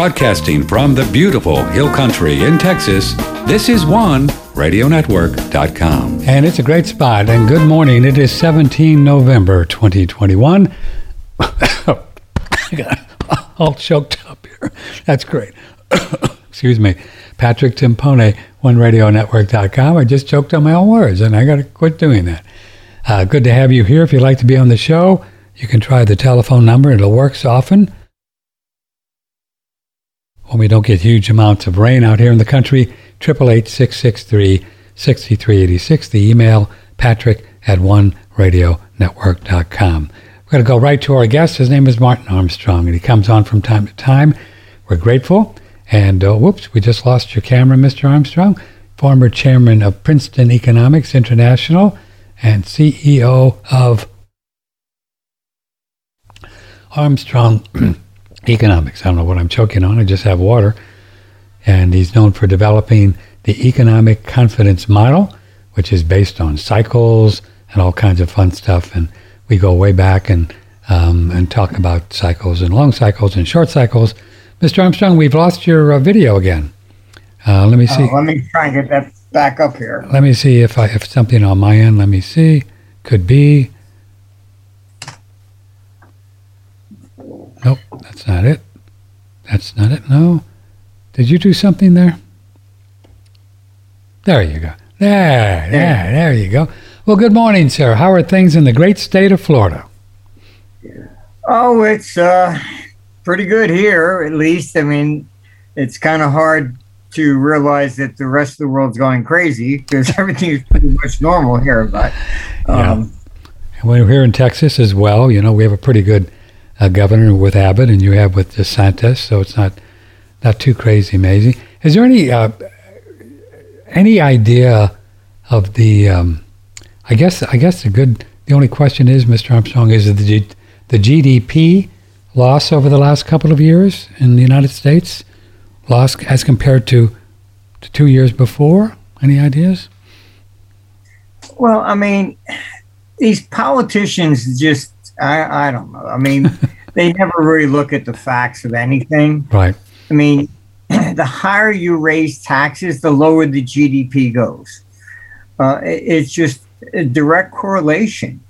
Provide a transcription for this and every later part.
Broadcasting from the beautiful Hill Country in Texas, this is OneRadioNetwork.com. And it's a great spot. And good morning. It is 17 November 2021. I got all choked up here. That's great. Excuse me. Patrick Timpone, OneRadioNetwork.com. I just choked on my own words, and I got to quit doing that. Uh, good to have you here. If you'd like to be on the show, you can try the telephone number. It works often when we don't get huge amounts of rain out here in the country. 888-663-6386. The email, patrick at oneradionetwork.com. We're going to go right to our guest. His name is Martin Armstrong, and he comes on from time to time. We're grateful. And uh, whoops, we just lost your camera, Mr. Armstrong. Former chairman of Princeton Economics International and CEO of Armstrong Economics. I don't know what I'm choking on. I just have water. And he's known for developing the economic confidence model, which is based on cycles and all kinds of fun stuff. And we go way back and um, and talk about cycles and long cycles and short cycles. Mr. Armstrong, we've lost your uh, video again. Uh, let me see. Uh, let me try and get that back up here. Let me see if I if something on my end. Let me see. Could be. Nope, that's not it. That's not it. No. Did you do something there? There you go. There, there, there you go. Well, good morning, sir. How are things in the great state of Florida? Oh, it's uh, pretty good here, at least. I mean, it's kind of hard to realize that the rest of the world's going crazy because everything is pretty much normal here. But um, yeah. we're here in Texas as well. You know, we have a pretty good uh, governor with Abbott, and you have with DeSantis, so it's not not too crazy amazing. Is there any uh, any idea of the? Um, I guess I guess the good. The only question is, Mr. Armstrong, is the G, the GDP loss over the last couple of years in the United States, loss as compared to, to two years before. Any ideas? Well, I mean, these politicians just I, I don't know. I mean, they never really look at the facts of anything. Right. I mean, the higher you raise taxes, the lower the GDP goes. Uh, it, it's just a direct correlation,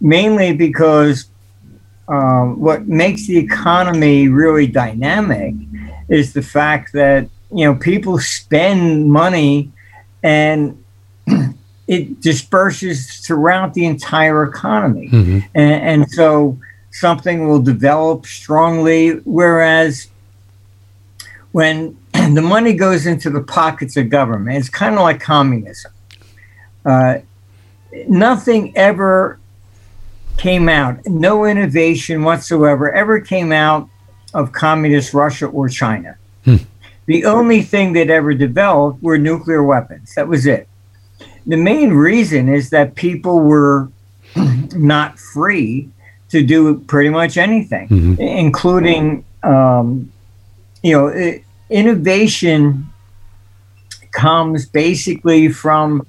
mainly because um, what makes the economy really dynamic is the fact that you know people spend money and it disperses throughout the entire economy, mm-hmm. and, and so something will develop strongly, whereas when the money goes into the pockets of government, it's kind of like communism. Uh, nothing ever came out, no innovation whatsoever ever came out of communist Russia or China. Hmm. The only thing that ever developed were nuclear weapons. That was it. The main reason is that people were not free to do pretty much anything, mm-hmm. including, um, you know, innovation comes basically from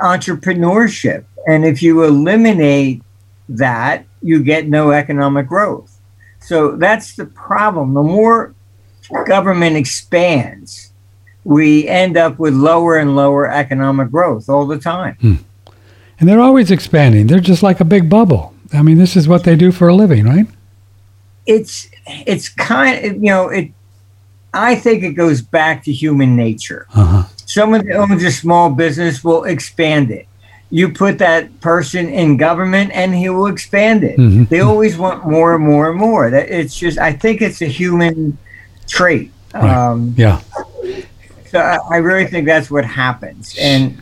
entrepreneurship. And if you eliminate that, you get no economic growth. So that's the problem. The more government expands, we end up with lower and lower economic growth all the time. Hmm. And they're always expanding. They're just like a big bubble. I mean, this is what they do for a living, right? It's it's kind of you know it. I think it goes back to human nature. Uh-huh. Someone that owns a small business will expand it. You put that person in government, and he will expand it. Mm-hmm. They always want more and more and more. That it's just. I think it's a human trait. Right. Um, yeah. So I, I really think that's what happens, and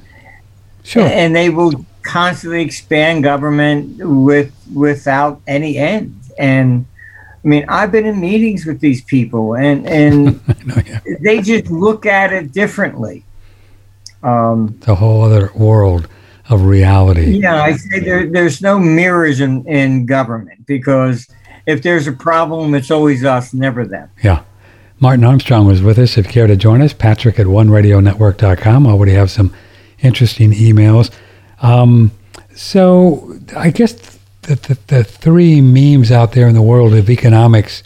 sure. and they will constantly expand government with without any end. And I mean, I've been in meetings with these people, and and yeah. they just look at it differently. Um, the whole other world of reality. Yeah, I say there, there's no mirrors in, in government because if there's a problem, it's always us, never them. Yeah. Martin Armstrong was with us. If you care to join us, Patrick at OneRadioNetwork.com. I already have some interesting emails. Um, so I guess the, the, the, three memes out there in the world of economics,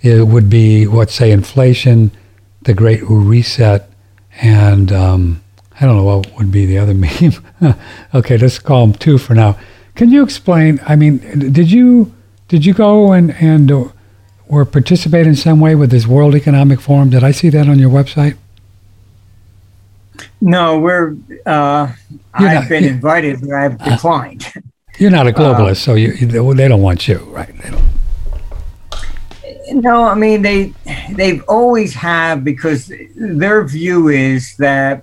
it would be what say inflation, the Great Reset, and um, I don't know what would be the other meme. okay, let's call them two for now. Can you explain? I mean, did you did you go and and uh, or participate in some way with this World Economic Forum? Did I see that on your website? No, we're. Uh, I've not, been invited, but I've uh, declined. You're not a globalist, uh, so you, you, they don't want you, right? They don't. No, I mean they they've always have because their view is that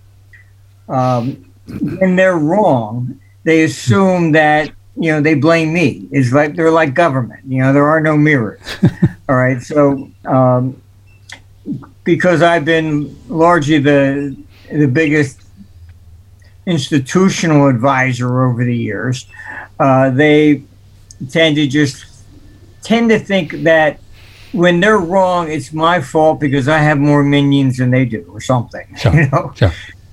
um, when they're wrong, they assume that you know they blame me. It's like they're like government. You know, there are no mirrors. All right, so um, because I've been largely the the biggest institutional advisor over the years, uh, they tend to just tend to think that when they're wrong, it's my fault because I have more minions than they do, or something. Sure. You know, sure.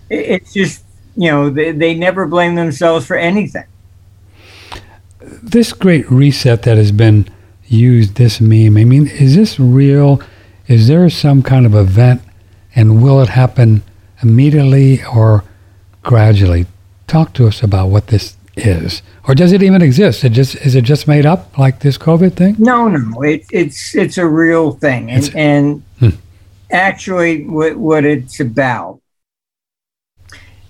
it's just you know they, they never blame themselves for anything. This great reset that has been used, this meme. I mean, is this real? Is there some kind of event, and will it happen immediately or gradually? Talk to us about what this is, or does it even exist? It just is it just made up like this COVID thing? No, no, it, it's it's a real thing, and, and hmm. actually, what what it's about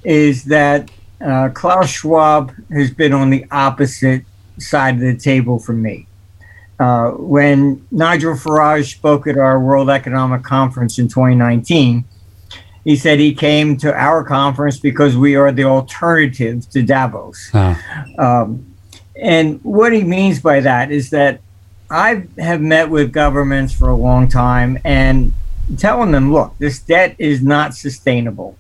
is that uh, Klaus Schwab has been on the opposite side of the table from me. Uh, when Nigel Farage spoke at our World Economic Conference in 2019, he said he came to our conference because we are the alternative to Davos. Um, and what he means by that is that I have met with governments for a long time and telling them, look, this debt is not sustainable.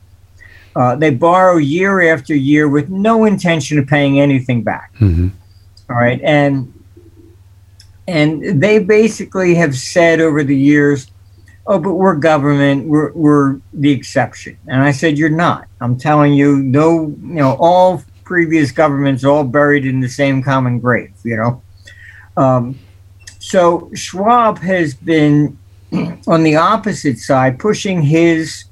Uh, they borrow year after year with no intention of paying anything back. Mm-hmm. All right, and and they basically have said over the years, oh, but we're government, we're, we're the exception. And I said, you're not. I'm telling you, no, you know, all previous governments all buried in the same common grave, you know. Um, so Schwab has been on the opposite side, pushing his,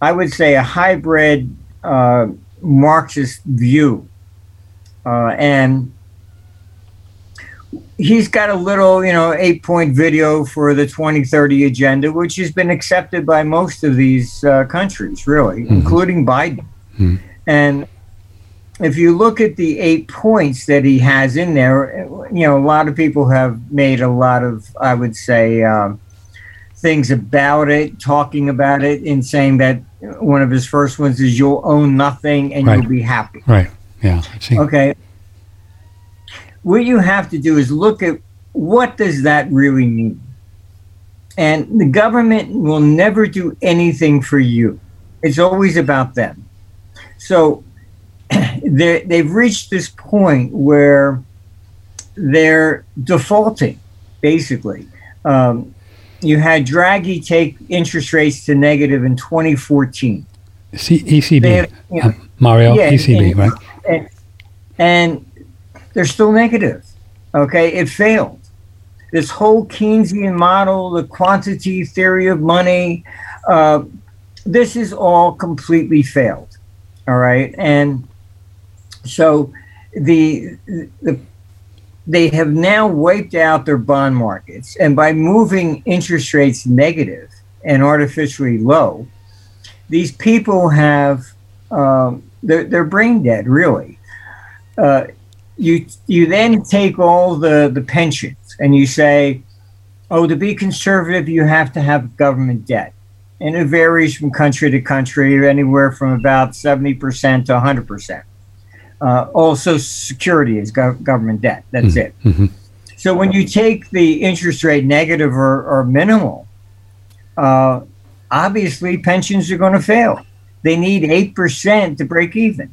I would say, a hybrid uh, Marxist view. Uh, and he's got a little, you know, eight point video for the 2030 agenda, which has been accepted by most of these uh, countries, really, mm-hmm. including Biden. Mm-hmm. And if you look at the eight points that he has in there, you know, a lot of people have made a lot of, I would say, um, things about it, talking about it, and saying that one of his first ones is you'll own nothing and right. you'll be happy. Right. Yeah. Okay what you have to do is look at what does that really mean? And the government will never do anything for you. It's always about them. So they've reached this point where they're defaulting basically. Um, you had Draghi take interest rates to negative in 2014 C- ECB had, you know, uh, Mario yeah, ECB and, right? and, and they're still negative. Okay, it failed. This whole Keynesian model, the quantity theory of money, uh, this is all completely failed. All right, and so the the they have now wiped out their bond markets, and by moving interest rates negative and artificially low, these people have um, they're, they're brain dead, really. Uh, you you then take all the the pensions and you say, oh, to be conservative, you have to have government debt, and it varies from country to country, anywhere from about seventy percent to hundred percent. Uh, also, security is gov- government debt. That's mm-hmm. it. Mm-hmm. So when you take the interest rate negative or, or minimal, uh, obviously pensions are going to fail. They need eight percent to break even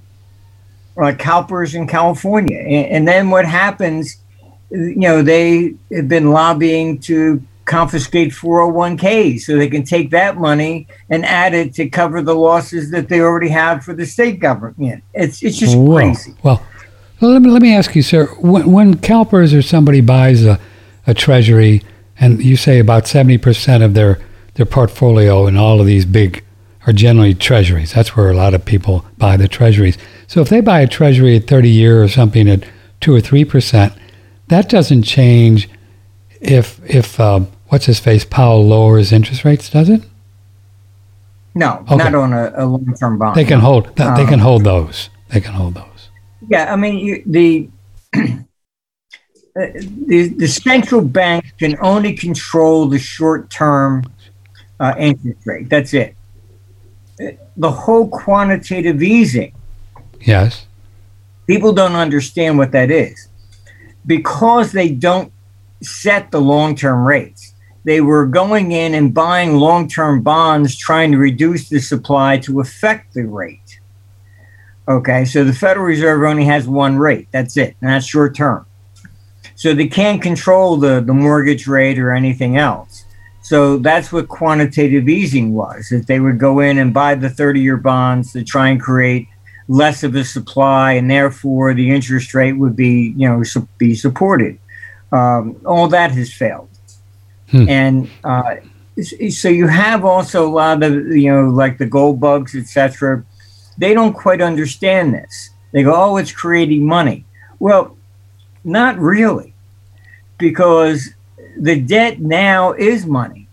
like CalPERS in California. And, and, then what happens, you know, they have been lobbying to confiscate 401ks so they can take that money and add it to cover the losses that they already have for the state government. It's, it's just Whoa. crazy. Well, let me, let me ask you, sir, when, when CalPERS or somebody buys a, a treasury, and you say about 70% of their, their portfolio in all of these big are generally treasuries. That's where a lot of people buy the treasuries. So if they buy a treasury at 30 year or something at 2 or 3%, that doesn't change if, if uh, what's his face, Powell lowers interest rates, does it? No, Okay. not on a, a long-term bond. They can hold, they Um, can hold those. They can hold those. Yeah, I mean you, the the the central bank can only control the short-term uh, interest rate. That's it. The whole quantitative easing, Yes. people don't understand what that is because they don't set the long-term rates. They were going in and buying long-term bonds, trying to reduce the supply to affect the rate. Okay, so the Federal Reserve only has one rate. That's it, and that's short term. So they can't control the, the mortgage rate or anything else. So that's what quantitative easing was, that they would go in and buy the 30 year bonds to try and create less of a supply, and therefore the interest rate would be, you know, su- be supported. Um, all that has failed. Hmm. And uh, so you have also a lot of, you know, like the gold bugs, etc they don't quite understand this. They go, oh, it's creating money. Well, not really, because the debt now is money.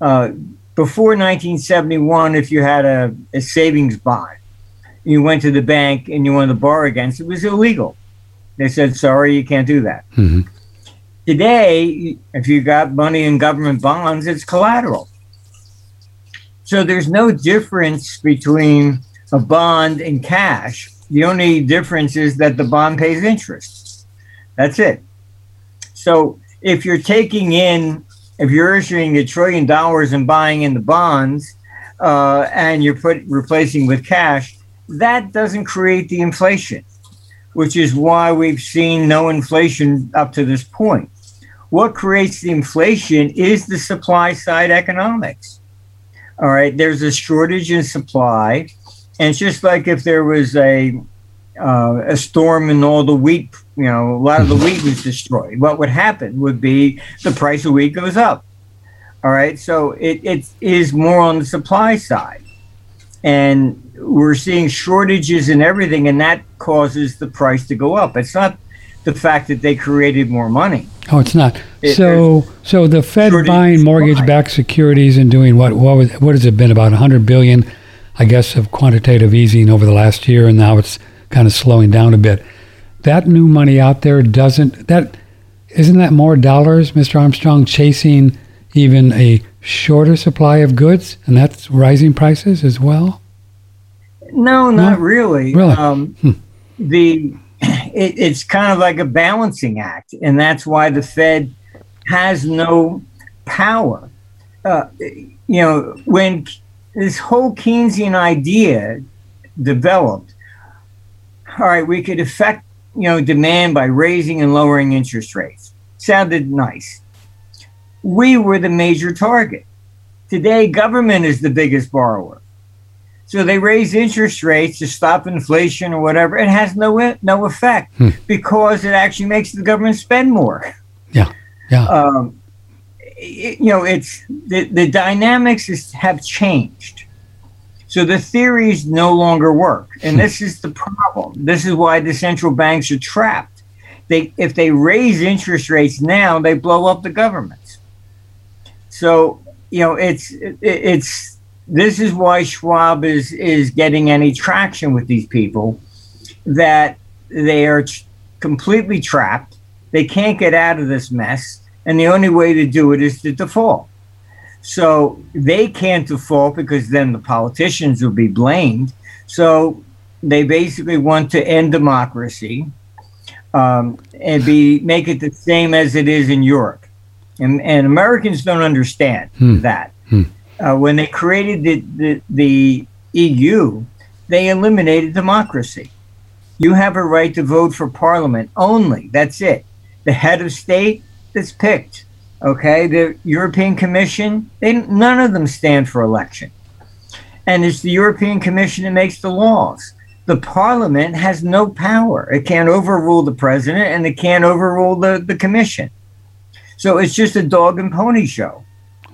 Uh, before 1971, if you had a, a savings bond, you went to the bank and you wanted to borrow against it, it was illegal. They said, sorry, you can't do that. hmm Today, if you got money in government bonds, it's collateral. So there's no difference between a bond and cash. The only difference is that the bond pays interest. That's it. So if you're taking in, if you're issuing a trillion dollars and buying in the bonds, uh, and you're put replacing with cash, that doesn't create the inflation, which is why we've seen no inflation up to this point. What creates the inflation is the supply side economics. All right, there's a shortage in supply, and it's just like if there was a uh, a storm and all the wheat, you know, a lot of the wheat was destroyed. What would happen would be the price of wheat goes up. All right, so it, it is more on the supply side, and we're seeing shortages in everything, and that causes the price to go up. It's not the fact that they created more money. Oh, it's not. It- so, so the Fed buying mortgage-backed securities and doing what? What was? What has it been? About 100 billion, I guess, of quantitative easing over the last year, and now it's kind of slowing down a bit. That new money out there doesn't. That isn't that more dollars, Mr. Armstrong, chasing even a shorter supply of goods, and that's rising prices as well. No, not really. Really? Um, Hmm. The it, it's kind of like a balancing act, and that's why the Fed has no power. Uh, you know, when this whole Keynesian idea developed, all right, we could affect you know demand by raising and lowering interest rates. Sounded nice. We were the major target. Today, government is the biggest borrower. So they raise interest rates to stop inflation or whatever. It has no no effect Hmm. because it actually makes the government spend more. Yeah. Yeah. Um, it- you know, it's the, the dynamics is, have changed. So the theories no longer work, and this is the problem. This is why the central banks are trapped. They if they raise interest rates now, they blow up the governments. So you know, it's it, it's this is why Schwab is is getting any traction with these people that they are completely trapped. They can't get out of this mess, and the only way to do it is to default. So they can't default because then the politicians will be blamed. So they basically want to end democracy um, and be make it the same as it is in Europe, and and Americans don't understand Hmm. that. Hmm. Uh, when they created the, the the EU, they eliminated democracy. You have a right to vote for parliament only. That's it. The head of state is picked. Okay, the European Commission, they none of them stand for election, and it's the European Commission that makes the laws. The Parliament has no power. It can't overrule the president, and it can't overrule the, the Commission. So it's just a dog and pony show.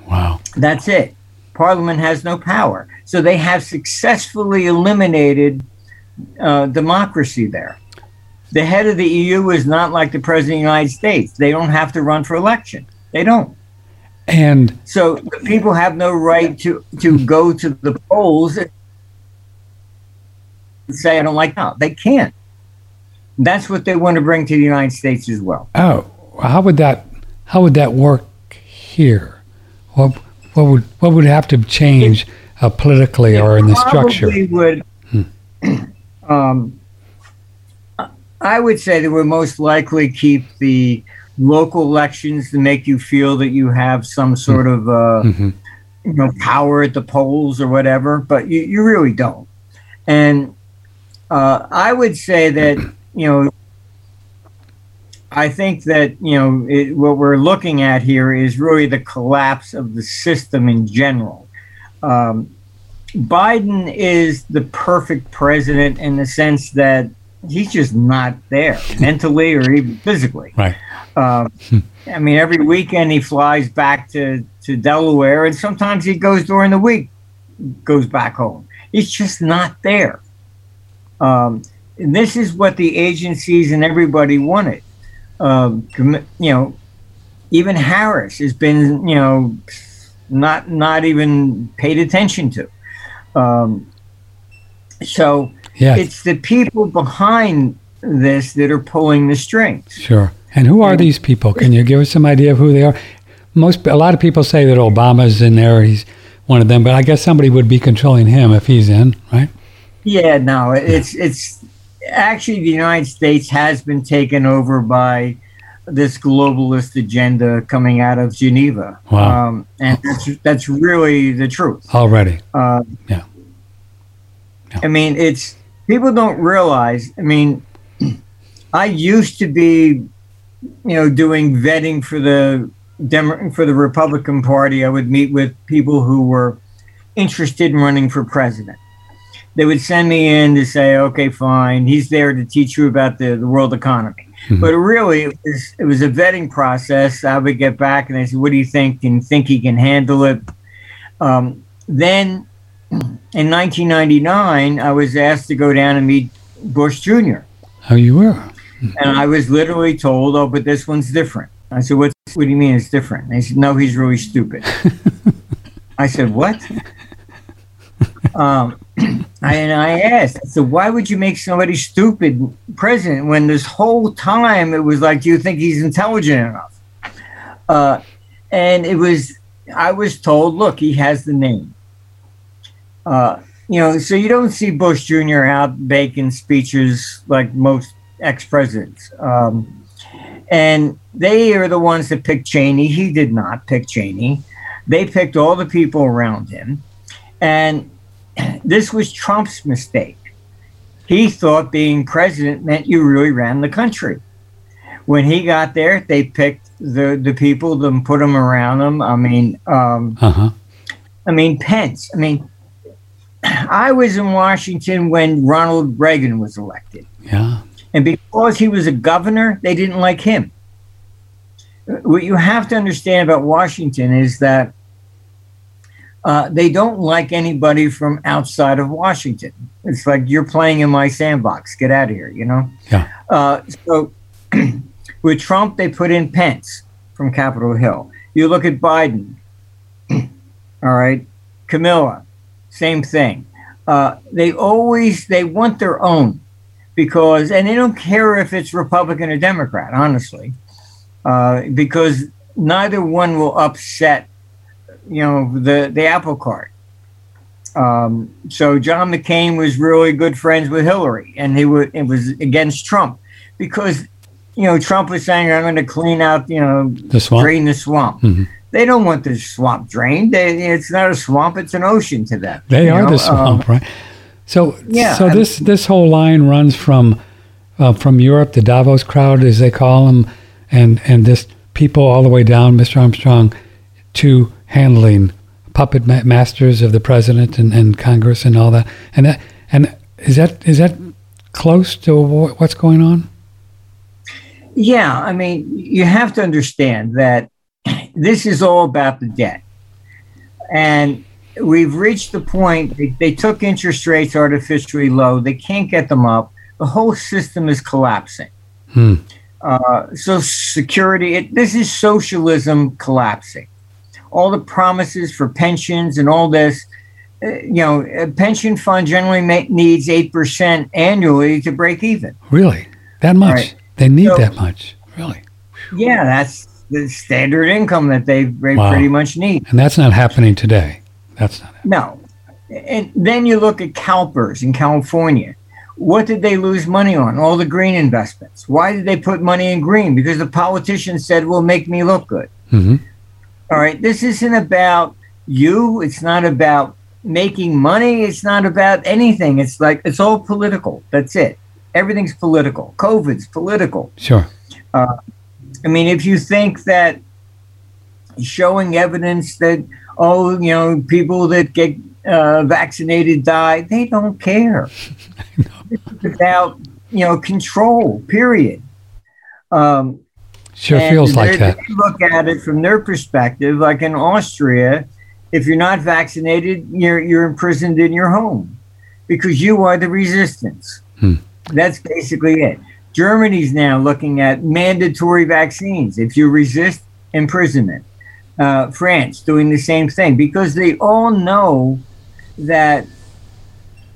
Wow. That's it. Parliament has no power. So they have successfully eliminated uh, democracy there. The head of the EU is not like the president of the United States. They don't have to run for election. They don't. And so the people have no right to to go to the polls and say I don't like now. They can't. That's what they want to bring to the United States as well. Oh, how would that how would that work here? What what would what would have to change uh, politically or in the structure? Would hmm. um, I would say they would most likely keep the local elections to make you feel that you have some sort of uh, mm-hmm. you know power at the polls or whatever, but you, you really don't. And uh, I would say that you know I think that you know it, what we're looking at here is really the collapse of the system in general. Um, Biden is the perfect president in the sense that he's just not there mentally or even physically. Right. Um, I mean, every weekend he flies back to, to Delaware, and sometimes he goes during the week, goes back home. He's just not there. Um, and this is what the agencies and everybody wanted. Um, you know, even Harris has been, you know, not not even paid attention to. Um, so yes. it's the people behind this that are pulling the strings. Sure. And who are these people? Can you give us some idea of who they are? Most a lot of people say that Obama's in there. He's one of them, but I guess somebody would be controlling him if he's in, right? Yeah, no, it's it's actually the United States has been taken over by this globalist agenda coming out of Geneva. Wow. Um, and that's, that's really the truth. Already. Uh, yeah. yeah. I mean, it's people don't realize. I mean, I used to be you know, doing vetting for the Demo- for the Republican Party, I would meet with people who were interested in running for president. They would send me in to say, "Okay, fine, he's there to teach you about the, the world economy." Mm-hmm. But really, it was, it was a vetting process. I would get back and I said, "What do you think? And think he can handle it?" Um, then, in 1999, I was asked to go down and meet Bush Jr. How you were? And I was literally told, "Oh, but this one's different." I said, "What? What do you mean it's different?" And they said, "No, he's really stupid." I said, "What?" um, I, and I asked, "So why would you make somebody stupid president when this whole time it was like, do you think he's intelligent enough?" Uh, and it was, I was told, "Look, he has the name." Uh, you know, so you don't see Bush Jr. out making speeches like most ex presidents. Um, and they are the ones that picked Cheney. He did not pick Cheney. They picked all the people around him. And this was Trump's mistake. He thought being president meant you really ran the country. When he got there, they picked the, the people and put them around him. I mean, um, uh-huh. I mean, Pence. I mean, I was in Washington when Ronald Reagan was elected. Yeah. And because he was a governor, they didn't like him. What you have to understand about Washington is that uh, they don't like anybody from outside of Washington. It's like you're playing in my sandbox. Get out of here, you know? Yeah. Uh, so with Trump, they put in Pence from Capitol Hill. You look at Biden. all right. Kamala, same thing. Uh, they always they want their own because, and they don't care if it's Republican or Democrat, honestly, uh, because neither one will upset, you know, the the apple cart. Um, so John McCain was really good friends with Hillary, and he would it was against Trump because you know Trump was saying I'm going to clean out, you know, the drain the swamp. Mm-hmm. They don't want the swamp drained. They, it's not a swamp; it's an ocean to them. They are know? the swamp, um, right? So yeah, so this this whole line runs from uh, from Europe, the Davos crowd, as they call them, and and this people all the way down, Mr. Armstrong, to handling puppet ma- masters of the president and, and Congress and all that. And that and is that is that close to what's going on? Yeah, I mean, you have to understand that this is all about the debt. And we've reached the point they, they took interest rates artificially low. They can't get them up. The whole system is collapsing. Hmm. Uh, so security, it, this is socialism collapsing. All the promises for pensions and all this, uh, you know, a pension fund generally ma- needs 8% annually to break even. Really? That much? Right. They need So- that much? Really? Yeah, that's the standard income that they, they Wow. pretty much need. And that's not happening today. That's not happening. No. And then you look at CalPERS in California. What did they lose money on? All the green investments. Why did they put money in green? Because the politicians said, well, make me look good. hmm All right. This isn't about you. It's not about making money. It's not about anything. It's like, it's all political. That's it. Everything's political. COVID's political. Sure. I mean, if you think that showing evidence that, oh, you know, people that get uh, vaccinated die, they don't care. it's about, you know, control, period. Um, Sure feels like that. They look at it from their perspective, like in Austria, if you're not vaccinated, you're, you're imprisoned in your home because you are the resistance. Hmm. That's basically it. Germany's now looking at mandatory vaccines. If you resist, imprisonment. Uh, France doing the same thing because they all know that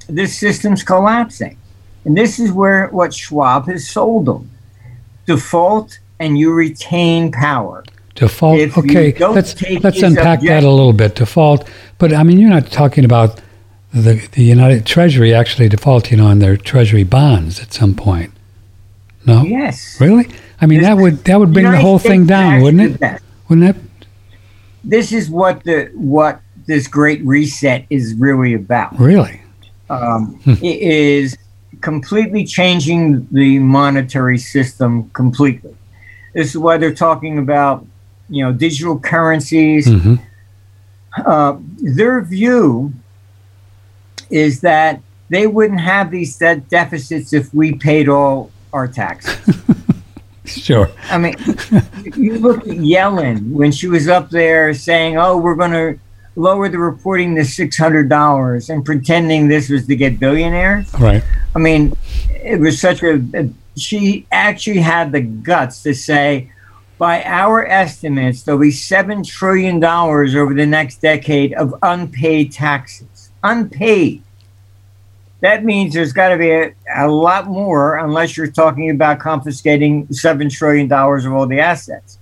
this system's collapsing. And this is where what Schwab has sold them. Default and you retain power. Default. If Okay, let's let's unpack that a little bit. Default, but I mean, you're not talking about the the United Treasury actually defaulting on their Treasury bonds at some point. No, Yes. really? I mean, This- that would that would bring the whole thing down, wouldn't it? that. Wouldn't it? This is what the what this great reset is really about. Really? Um, Hmm. it is completely changing the monetary system completely. This is why they're talking about, you know, digital currencies. hmm Uh, their view is that they wouldn't have these debt deficits if we paid all our taxes. Sure. I mean, you look at Yellen when she was up there saying, "Oh, we're going to lower the reporting to six hundred dollars," and pretending this was to get billionaires. Right. I mean, it was such a. a she actually had the guts to say, by our estimates, there'll be seven trillion dollars over the next decade of unpaid taxes. Unpaid. That means there's got to be a, a lot more, unless you're talking about confiscating seven trillion dollars of all the assets.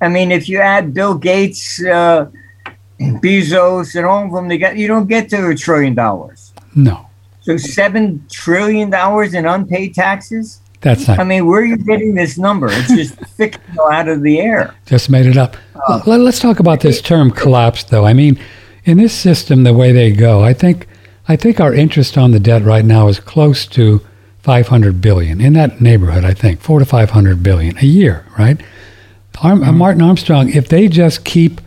I mean, if you add Bill Gates, uh, Bezos, and all of them together, you don't get to a trillion dollars. No, So seven trillion dollars in unpaid taxes. that's not. I mean, where are you getting this number? It's just fictional out of the air. Just made it up. Uh, Let, us talk about this term collapse, though. I mean, in this system, the way they go, I think, I think our interest on the debt right now is close to 500 billion in that neighborhood. I think four to 500 billion a year, right? Arm, uh, Martin Armstrong, if they just keep,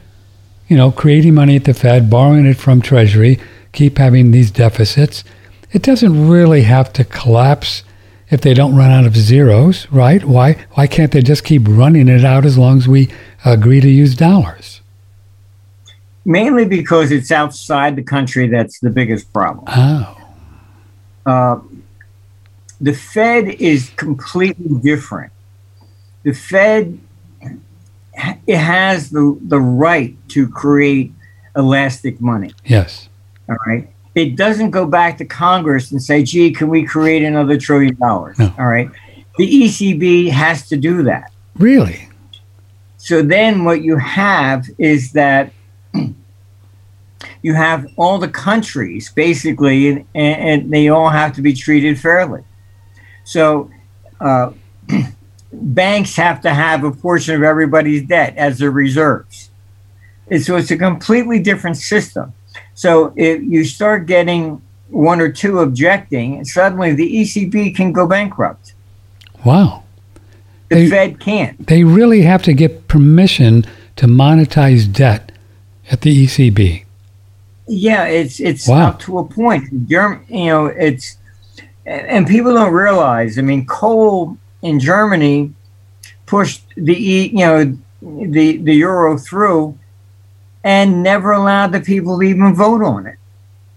you know, creating money at the Fed, borrowing it from Treasury, keep having these deficits, it doesn't really have to collapse if they don't run out of zeros, right? Why why can't they just keep running it out as long as we agree to use dollars? Mainly because it's outside the country that's the biggest problem. Oh, Uh, the Fed is completely different. The Fed it has the, the right to create elastic money. yes. All right. It doesn't go back to Congress and say, gee, can we create another trillion dollars? No. All right. The ECB has to do that. Really? So then what you have is that you have all the countries basically, and, and they all have to be treated fairly. So uh, banks have to have a portion of everybody's debt as their reserves. And so it's a completely different system. So if you start getting one or two objecting, suddenly the ECB can go bankrupt. Wow. The They- Fed can't. They really have to get permission to monetize debt at the ECB. Yeah, it's it's Wow. up to a point. Germ, you know, it's and and people don't realize. I mean, Kohl in Germany pushed the E, you know, the the euro through, and never allowed the people to even vote on it.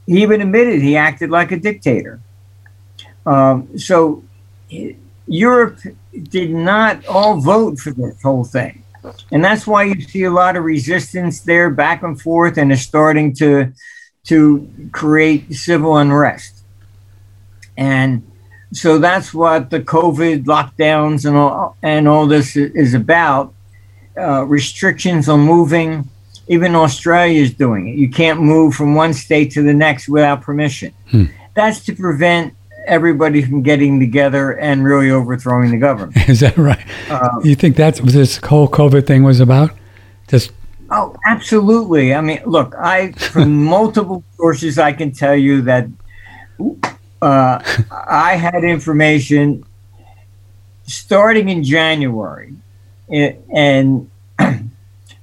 He even admitted he acted like a dictator. Um, so Europe did not all vote for this whole thing. And that's why you see a lot of resistance there back and forth and is starting to to create civil unrest. And so that's what the COVID lockdowns and all and all this is about. Uh, restrictions on moving. Even Australia is doing it. You can't move from one state to the next without permission. Hmm. That's to prevent everybody from getting together and really overthrowing the government. Is that right? Um, you think that's what this whole COVID thing was about? Just oh, absolutely. I mean, look, I from multiple sources I can tell you that uh, I had information starting in January and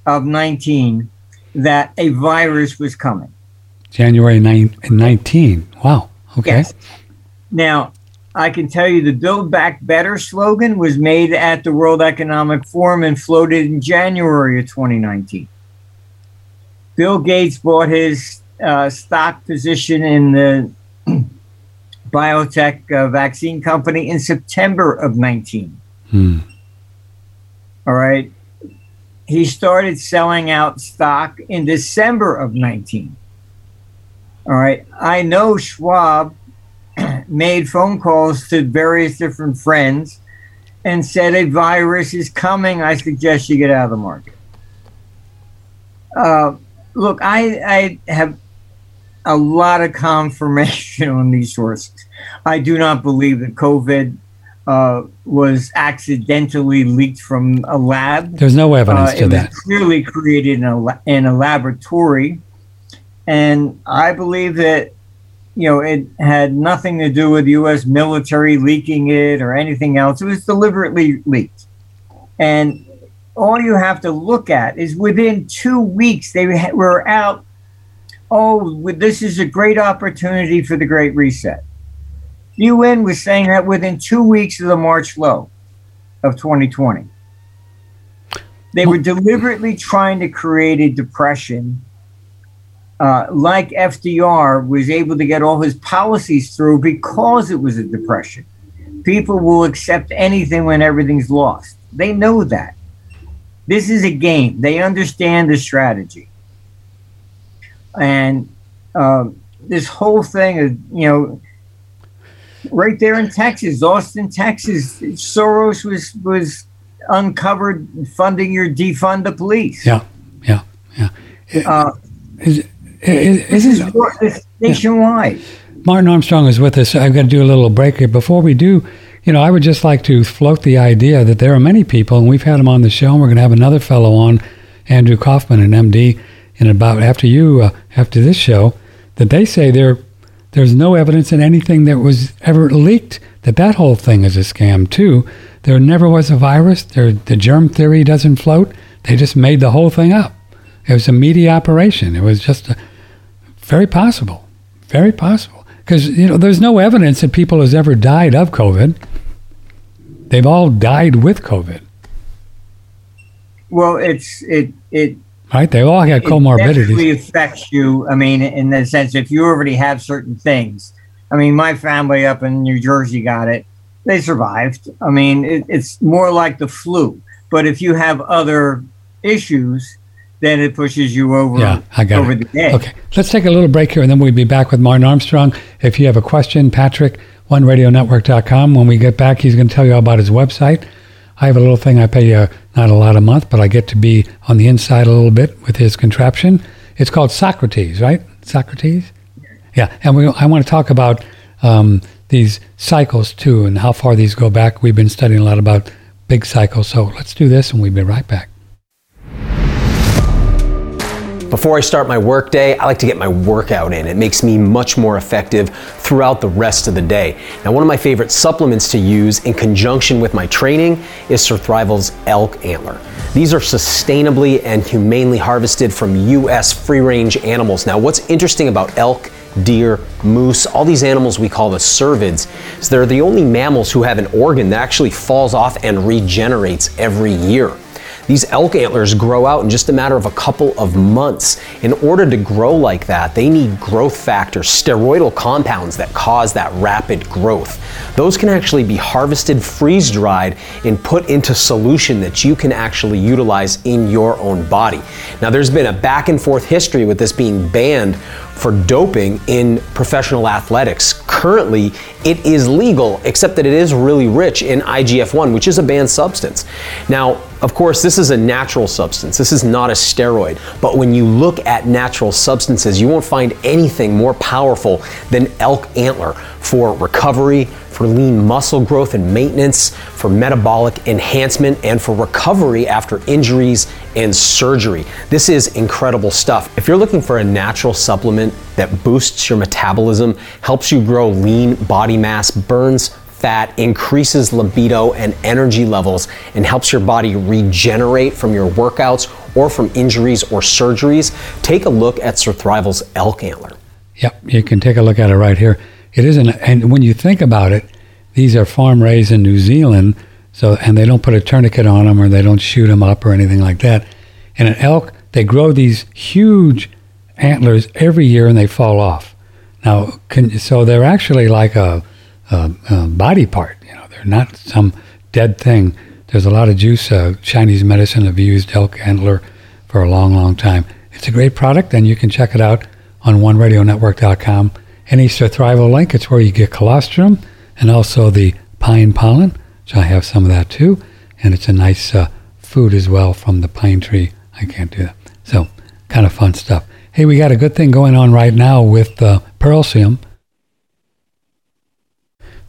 of 19 that a virus was coming. January 9, 19. Wow. Okay. Yes. Now, I can tell you the Build Back Better slogan was made at the World Economic Forum and floated in January of 2019. Bill Gates bought his uh, stock position in the biotech uh, vaccine company in September of 19. Hmm. All right. He started selling out stock in December of 19. All right. I know Schwab made phone calls to various different friends and said a virus is coming. I suggest you get out of the market. Uh, look, I, I have a lot of confirmation on these sources. I do not believe that COVID uh, was accidentally leaked from a lab. There's no evidence uh, to that. It was clearly created in a, in a laboratory. And I believe that you know, it had nothing to do with U.S. military leaking it or anything else. It was deliberately leaked. And all you have to look at is within two weeks, they were out. Oh, this is a great opportunity for the Great Reset. The UN was saying that within two weeks of the March low of 2020. They were deliberately trying to create a depression uh, like FDR, was able to get all his policies through because it was a depression. People will accept anything when everything's lost. They know that. This is a game. They understand the strategy. And uh, this whole thing of, you know, right there in Texas, Austin, Texas, Soros was was uncovered funding your defund the police. Yeah, yeah, yeah. Uh, is, this is nationwide. Yeah. Martin Armstrong is with us. I've got to do a little break here. Before we do, you know, I would just like to float the idea that there are many people, and we've had them on the show, and we're going to have another fellow on, Andrew Kaufman, an MD, in about after you, uh, after this show, that they say there, there's no evidence in anything that was ever leaked that that whole thing is a scam too. There never was a virus. There, the germ theory doesn't float. They just made the whole thing up. It was a media operation. It was just a, very possible. Very possible. Because, you know, there's no evidence that people has ever died of COVID. They've all died with COVID. Well, it's, it, it, right? They all had comorbidities. It affects you. I mean, in the sense, if you already have certain things. I mean, my family up in New Jersey got it. They survived. I mean, it, it's more like the flu. But if you have other issues, then it pushes you over, yeah, I got over it. the edge. Okay, let's take a little break here and then we'll be back with Martin Armstrong. If you have a question, Patrick, oneradionetwork.com. When we get back, he's going to tell you all about his website. I have a little thing I pay uh, not a lot a month, but I get to be on the inside a little bit with his contraption. It's called Socrates, right? Socrates? Yeah, and we, I want to talk about um, these cycles too and how far these go back. We've been studying a lot about big cycles, so let's do this and we'll be right back. Before I start my workday, I like to get my workout in. It makes me much more effective throughout the rest of the day. Now, one of my favorite supplements to use in conjunction with my training is Surthrival's elk antler. These are sustainably and humanely harvested from U.S. free range animals. Now, what's interesting about elk, deer, moose, all these animals we call the cervids, is they're the only mammals who have an organ that actually falls off and regenerates every year. These elk antlers grow out in just a matter of a couple of months. In order to grow like that, they need growth factors, steroidal compounds that cause that rapid growth. Those can actually be harvested, freeze dried, and put into solution that you can actually utilize in your own body. Now, there's been a back and forth history with this being banned for doping in professional athletics. Currently, it is legal, except that it is really rich in IGF 1, which is a banned substance. Now, of course, this is a natural substance. This is not a steroid. But when you look at natural substances, you won't find anything more powerful than elk antler for recovery, for lean muscle growth and maintenance, for metabolic enhancement, and for recovery after injuries and surgery. This is incredible stuff. If you're looking for a natural supplement that boosts your metabolism, helps you grow lean body mass, burns fat, increases libido and energy levels, and helps your body regenerate from your workouts or from injuries or surgeries, take a look at Sir Surthrival's elk antler. Yep, you can take a look at it right here. It isn't, and when you think about it, these are farm raised in New Zealand, so and they don't put a tourniquet on them or they don't shoot them up or anything like that. And an elk, they grow these huge antlers every year and they fall off. Now, can, so they're actually like a, a, a, body part. You know, they're not some dead thing. There's a lot of juice. Uh, Chinese medicine have used elk antler for a long, long time. It's a great product, and you can check it out on OneRadioNetwork.com any Surthrival link. It's where you get colostrum and also the pine pollen, which I have some of that too. And it's a nice uh, food as well from the pine tree. I can't do that. So, kind of fun stuff. Hey, we got a good thing going on right now with uh, Pearlsium.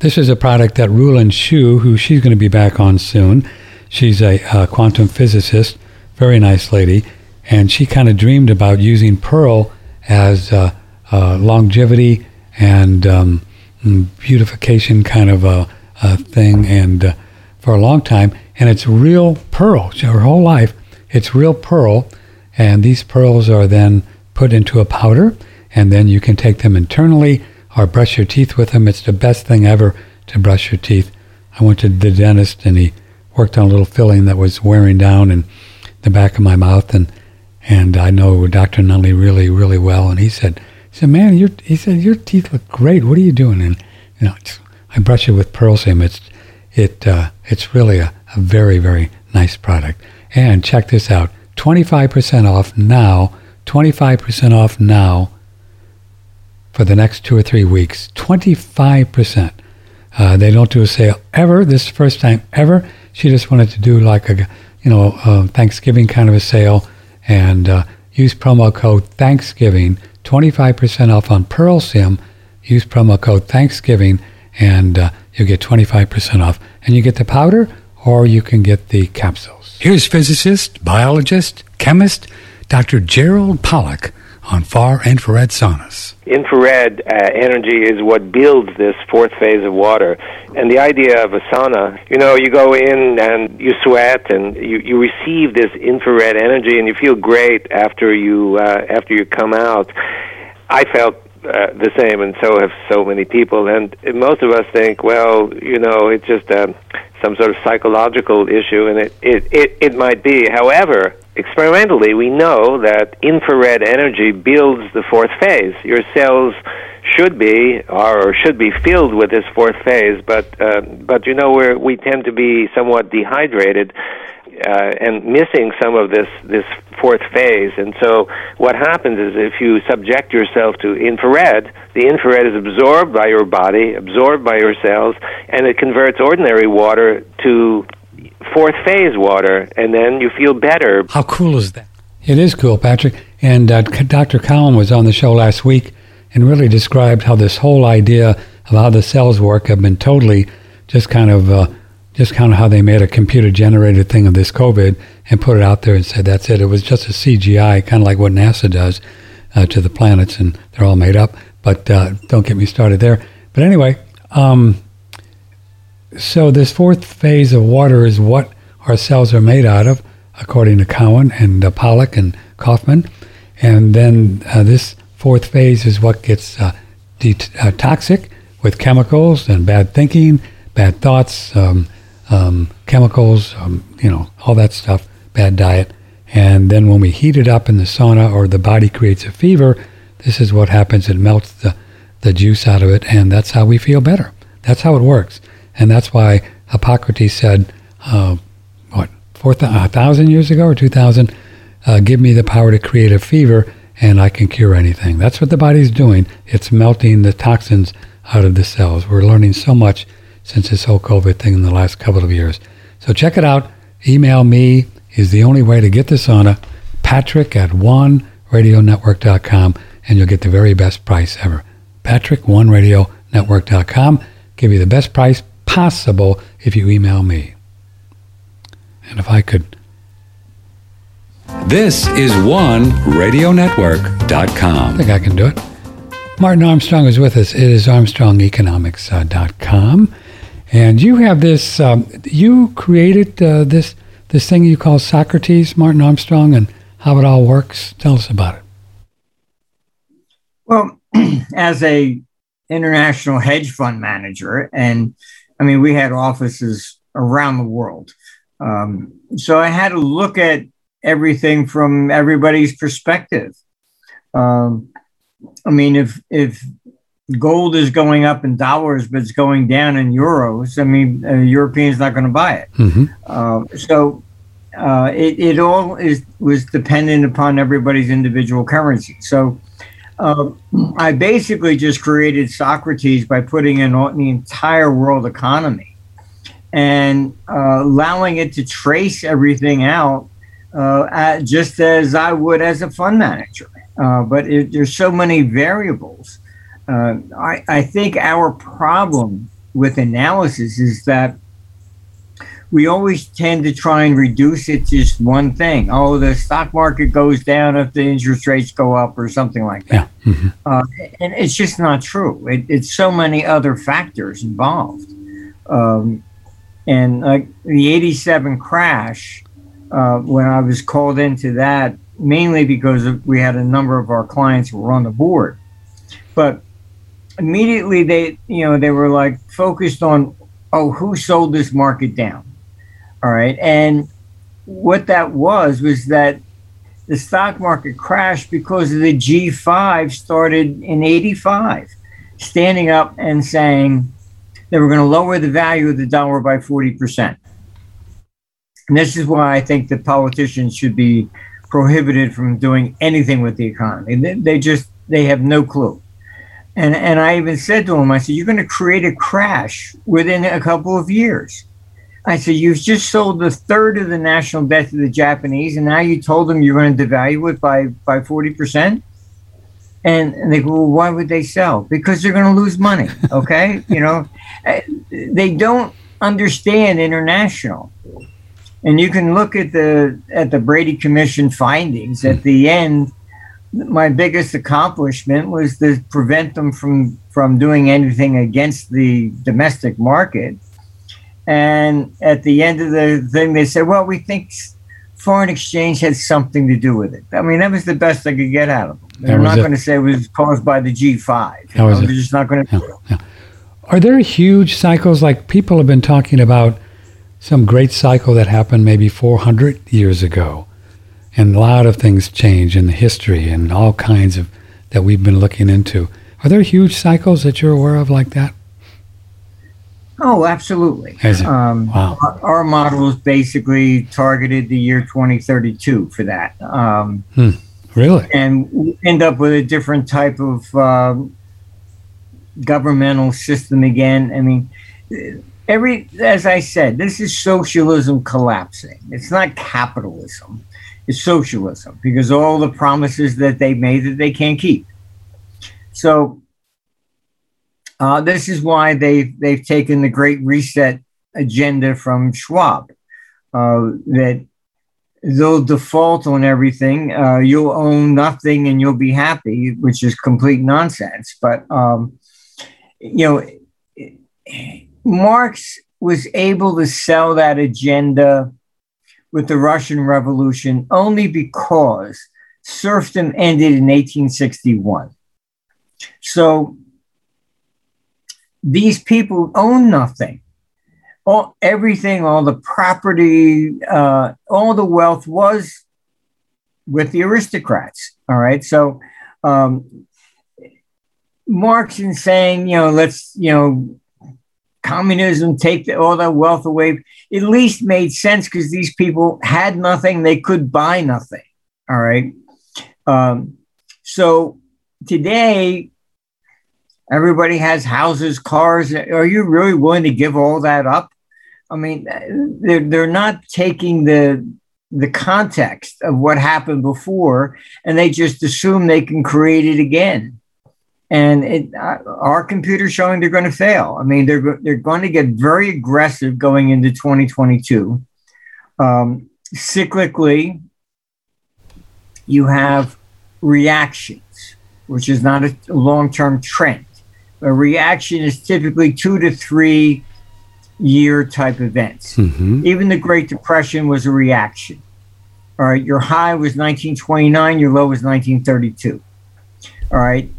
This is a product that Rulin Xiu, who she's going to be back on soon. She's a uh, quantum physicist, very nice lady, and she kind of dreamed about using pearl as uh, uh, longevity and um, beautification kind of a, a thing, and uh, for a long time. And it's real pearl. Her whole life, it's real pearl, and these pearls are then put into a powder, and then you can take them internally or brush your teeth with them. It's the best thing ever to brush your teeth. I went to the dentist, and he worked on a little filling that was wearing down in the back of my mouth, and and I know Dr. Nunley really, really well, and he said he said, "Man, your he said your teeth look great. What are you doing?" And you know, I brush it with Pearlsium. It's it uh, it's really a, a very very nice product. And check this out: twenty five percent off now. Twenty five percent off now. For the next two or three weeks, twenty five percent. Uh, they don't do a sale ever. This first time ever. She just wanted to do like a, you know, a Thanksgiving kind of a sale, and uh, use promo code Thanksgiving 25% off on Pearlsium. Use promo code Thanksgiving and uh, you'll get 25% off. And you get the powder or you can get the capsules. Here's physicist, biologist, chemist, Dr. Gerald Pollack on far infrared saunas. Infrared uh, energy is what builds this fourth phase of water. And the idea of a sauna, you know, you go in and you sweat and you, you receive this infrared energy and you feel great after you uh, after you come out. I felt uh, the same, and so have so many people. And most of us think, well, you know, it's just um, some sort of psychological issue, and it, it, it, it might be. However, experimentally, we know that infrared energy builds the fourth phase. Your cells should be are, or should be filled with this fourth phase, but uh, but you know we we tend to be somewhat dehydrated. Uh, and missing some of this this fourth phase. And so, what happens is if you subject yourself to infrared, the infrared is absorbed by your body, absorbed by your cells, and it converts ordinary water to fourth phase water, and then you feel better. How cool is that? It is cool, Patrick. And uh, Dr. Cowan was on the show last week and really described how this whole idea of how the cells work have been totally just kind of uh, just kind of how they made a computer generated thing of this COVID and put it out there and said that's it. It was just a CGI, kind of like what NASA does uh, to the planets, and they're all made up. But uh, don't get me started there. But anyway, um, so this fourth phase of water is what our cells are made out of, according to Cowan and uh, Pollack and Kaufman. And then uh, this fourth phase is what gets uh, de- uh, toxic with chemicals and bad thinking, bad thoughts, um, um, chemicals, um, you know, all that stuff, bad diet. And then when we heat it up in the sauna or the body creates a fever, this is what happens. It melts the, the juice out of it, and that's how we feel better. That's how it works. And that's why Hippocrates said, uh, what, 4,000 years ago or 2,000, uh, give me the power to create a fever and I can cure anything. That's what the body's doing. It's melting the toxins out of the cells. We're learning so much since this whole COVID thing in the last couple of years. So check it out. Email me is the only way to get the sauna. Patrick at oneradionetwork.com and you'll get the very best price ever. Patrick, oneradionetwork.com. Give you the best price possible if you email me. And if I could. This is OneRadioNetwork.com. I think I can do it. Martin Armstrong is with us. It is ArmstrongEconomics.com. Uh, And you have this, um, you created uh, this this thing you call Socrates, Martin Armstrong, and how it all works. Tell us about it. Well, as a international hedge fund manager, and I mean, we had offices around the world. Um, so I had to look at everything from everybody's perspective. Um, I mean, if if gold is going up in dollars, but it's going down in euros. I mean, a European's not going to buy it. Mm-hmm. Uh, so uh, it, it all is was dependent upon everybody's individual currency. So uh, I basically just created Socrates by putting in the entire world economy and uh, allowing it to trace everything out uh, at, just as I would as a fund manager. Uh, but it, there's so many variables uh, I, I think our problem with analysis is that we always tend to try and reduce it to just one thing. Oh, the stock market goes down if the interest rates go up or something like that. Yeah. Mm-hmm. Uh, and it's just not true. It, it's so many other factors involved. Um, and like the 87 crash, uh, when I was called into that, mainly because we had a number of our clients who were on the board. But immediately they you know they were like focused on oh who sold this market down all right and what that was was that the stock market crashed because of the G5 started in 85 standing up and saying they were going to lower the value of the dollar by 40%. And this is why I think that politicians should be prohibited from doing anything with the economy. They, they just they have no clue. And, and I even said to him, I said, you're going to create a crash within a couple of years. I said, you've just sold the third of the national debt to the Japanese, and now you told them you're going to devalue it by, by 40%. And, and they go, well, why would they sell? Because they're going to lose money. Okay. you know, eh, they don't understand international. And you can look at the, at the Brady Commission findings at the end my biggest accomplishment was to prevent them from from doing anything against the domestic market. And at the end of the thing, they said, "Well, we think foreign exchange had something to do with it." I mean, that was the best I could get out of them. They're not going to say it was caused by the G5. Know, they're just not going to. Yeah, yeah. Are there huge cycles like people have been talking about? Some great cycle that happened maybe 400 years ago and a lot of things change in the history and all kinds of that we've been looking into. Are there huge cycles that you're aware of like that? Oh, absolutely. Um, wow. Our, our, model is basically targeted the year 2032 for that. Um, hmm. Really? And we end up with a different type of uh, governmental system again. I mean, every, as I said, this is socialism collapsing. It's not capitalism is socialism because all the promises that they made that they can't keep. So uh, this is why they they've taken the Great Reset agenda from Schwab. Uh, that they'll default on everything. Uh, you'll own nothing and you'll be happy, which is complete nonsense. But um, you know, Marx was able to sell that agenda with the Russian Revolution only because serfdom ended in 1861. So these people own nothing. all everything, all the property, uh, all the wealth was with the aristocrats. All right, so um, Marx in saying, you know, let's, you know, communism take the, all that wealth away, at least made sense because these people had nothing, they could buy nothing. All right. Um, so today, everybody has houses, cars. Are you really willing to give all that up? I mean, they're, they're not taking the the context of what happened before, and they just assume they can create it again. And it, uh, our computer's showing they're going to fail. I mean, they're they're going to get very aggressive going into 2022. Um, cyclically, you have reactions, which is not a long-term trend. A reaction is typically two to three year type events. Mm-hmm. Even the Great Depression was a reaction. All right, your high was 1929, your low was 1932. All right.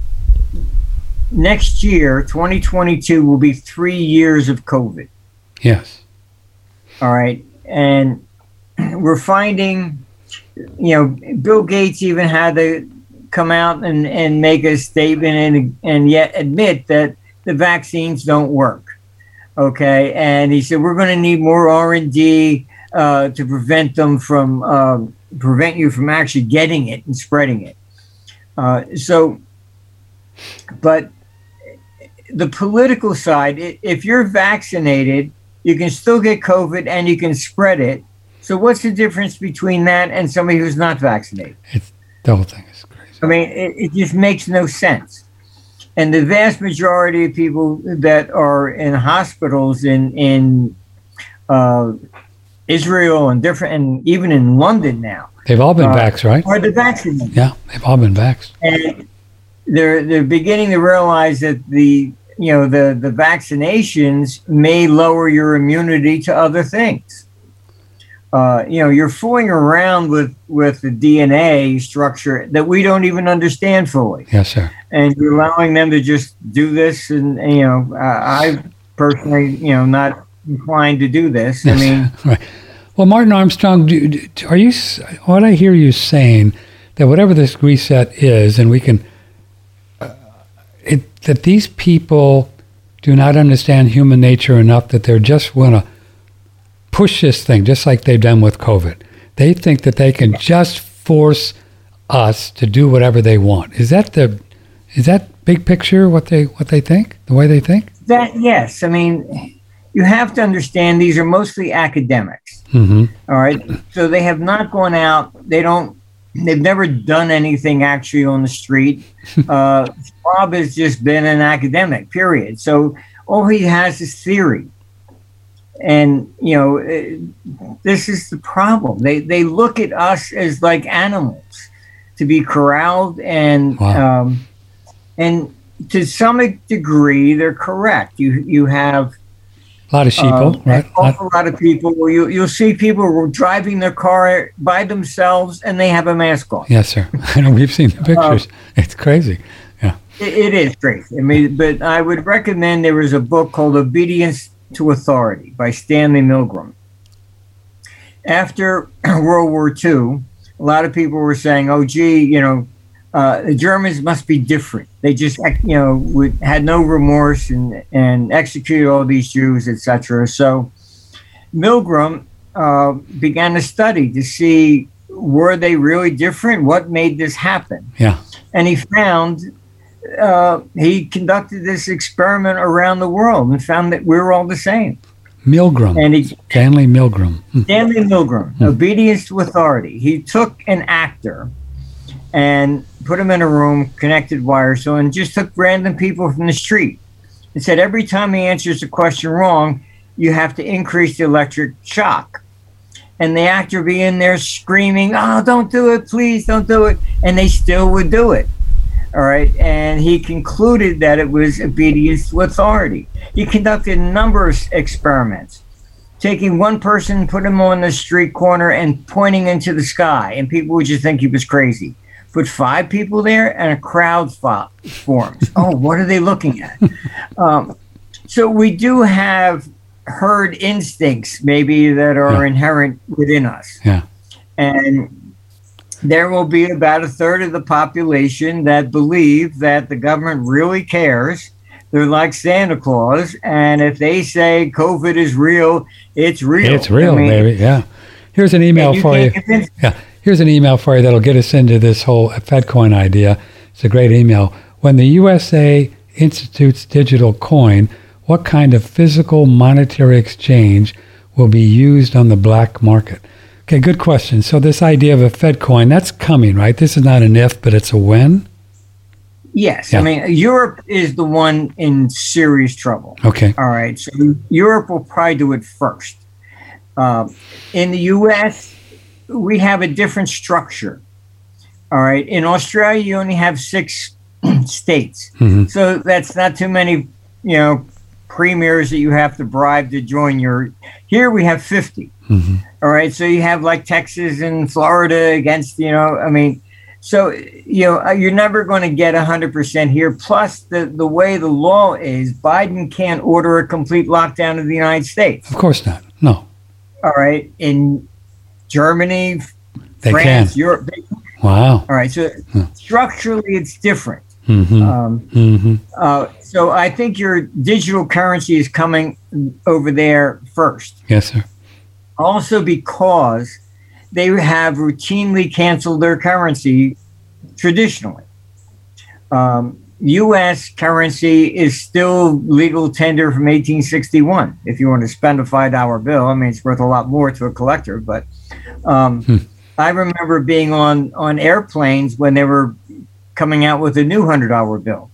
Next year, 2022, will be three years of COVID. Yes. All right. And we're finding, you know, Bill Gates even had to come out and, and make a statement and, and yet admit that the vaccines don't work okay and he said we're going to need more r&d uh, to prevent them from uh, prevent you from actually getting it and spreading it uh, so but the political side if you're vaccinated you can still get covid and you can spread it. So what's the difference between that and somebody who's not vaccinated? It's the whole thing is crazy. I mean it, it just makes no sense. And the vast majority of people that are in hospitals in in uh, Israel and different, and even in London now, they've all been uh, vaxxed, right? Are the vaccinated? Yeah, they've all been vaxxed, and they're they're beginning to realize that the you know the the vaccinations may lower your immunity to other things uh, you know, you're fooling around with with the DNA structure that we don't even understand fully. Yes, sir. And you're allowing them to just do this, and, and you know, uh, I personally, you know, not inclined to do this. Yes, I mean, right. Well, Martin Armstrong, do, do, are you? What I hear you saying that whatever this reset is, and we can, that these people do not understand human nature enough that they're just going to push this thing just like they've done with COVID. They think that they can just force us to do whatever they want. Is that the is that big picture what they what they think? The way they think? That yes. I mean, you have to understand these are mostly academics. Mm-hmm. All right. So they have not gone out. They don't they've never done anything actually on the street. Uh, Bob has just been an academic, period. So all he has is theory and you know uh, this is the problem they they look at us as like animals to be corralled and wow. um, and to some degree they're correct you you have a lot of sheeple, uh, right? A lot of people. You you'll see people driving their car by themselves and they have a mask on. Yes, sir. I know we've seen the pictures. Uh, it's crazy. Yeah, it, it is crazy. I mean, but I would recommend there was a book called Obedience to Authority by Stanley Milgram. After World War II, a lot of people were saying, oh, gee, you know, uh, the Germans must be different. They just, you know, would, had no remorse and, and executed all these Jews, etc. So Milgram uh, began a study to see were they really different? What made this happen? Yeah. And he found uh, he conducted this experiment around the world and found that we are all the same. Milgram. And he, Stanley Milgram. Hmm. Stanley Milgram, hmm. obedience to authority. He took an actor and put him in a room, connected wires, so and just took random people from the street and said every time he answers a question wrong, you have to increase the electric shock. And the actor be in there screaming, "Oh, don't do it, please, don't do it," and they still would do it. All right. And he concluded that it was obedience to authority. He conducted a number of experiments, taking one person, put him on the street corner, and pointing into the sky. And people would just think he was crazy. Put five people there, and a crowd forms. oh, what are they looking at? Um, so we do have herd instincts maybe that are Yeah. inherent within us. Yeah. And there will be about a third of the population that believe that the government really cares. They're like Santa Claus, and if they say COVID is real, it's real. It's real, I mean, baby. Yeah. Here's an email and for you. Yeah. Here's an email for you that'll get us into this whole FedCoin idea. It's a great email. When the USA institutes digital coin, what kind of physical monetary exchange will be used on the black market? Okay, good question. So this idea of a Fed coin, that's coming, right? This is not an if, but it's a when. Yes, Yeah. I mean Europe is the one in serious trouble. Okay. All right, so Europe will probably do it first. Um, in the U.S., we have a different structure. All right, in Australia, you only have six states, Mhm. so that's not too many, you know, premiers that you have to bribe to join your. Here we have 50 Mhm. All right, so you have like Texas and Florida against, you know, I mean, so you know uh, you're never going to get 100% here. Plus, the the way the law is, Biden can't order a complete lockdown of the United States. Of course not. No, All right, in Germany, they France, can. Europe. Wow. All right, so structurally it's different. hmm Um, hmm uh, so I think your digital currency is coming over there first. Yes, sir. Also because they have routinely canceled their currency traditionally. Um, U.S. currency is still legal tender from 1861. If you want to spend a five dollar bill, I mean it's worth a lot more to a collector. But um, Hmm. I remember being on on airplanes when they were coming out with a new hundred dollar bill,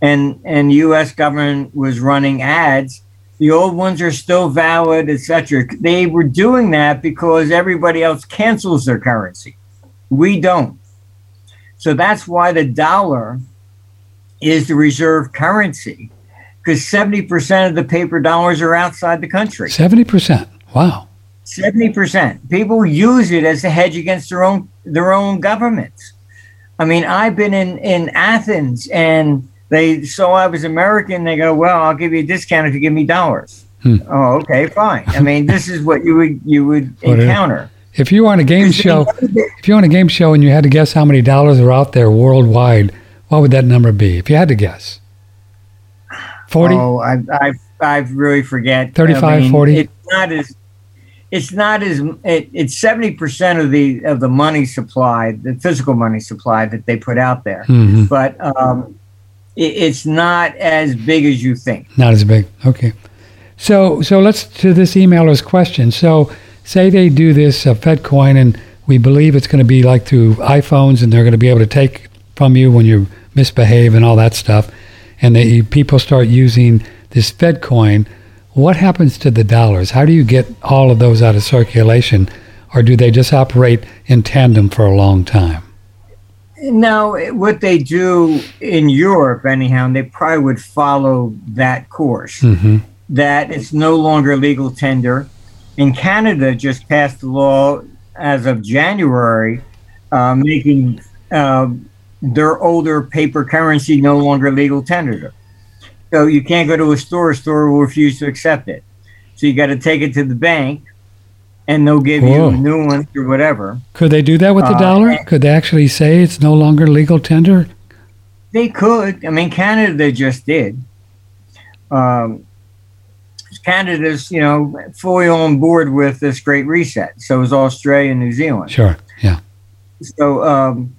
and and U.S. government was running ads. The old ones are still valid, etc. They were doing that because everybody else cancels their currency. We don't. So that's why the dollar is the reserve currency, because 70% of the paper dollars are outside the country. Seventy percent. People use it as a hedge against their own their own governments. I mean, I've been in, in Athens and they saw I was American. They go, well, I'll give you a discount if you give me dollars. Hmm. Oh, okay, fine. I mean, this is what you would you would encounter. If you were on a game show, if you were on a game show and you had to guess how many dollars are out there worldwide, what would that number be? If you had to guess, forty. Oh, I I I really forget. 35, I mean, 40? It's not as it's not as it, it's seventy percent of the of the money supply, the physical money supply that they put out there, Mhm. but um, it, it's not as big as you think. Not as big. Okay. So so let's to this emailer's question. So say they do this uh, Fed coin and we believe it's going to be like through iPhones and they're going to be able to take from you when you misbehave and all that stuff, and they, people start using this Fed coin. What happens to the dollars? How do you get all of those out of circulation, or do they just operate in tandem for a long time? No, what they do in Europe, anyhow, and they probably would follow that course. hmm that it's no longer legal tender. In Canada, just passed a law as of January, uh, making uh, their older paper currency no longer legal tender. So you can't go to a store; a store will refuse to accept it. So you got to take it to the bank, and they'll give Whoa. you a new one or whatever. Could they do that with the Uh, dollar? Could they actually say it's no longer legal tender? They could. I mean, Canada they just did. Um, Canada's, you know, fully on board with this Great Reset. So is Australia and New Zealand. Sure. Yeah. So um,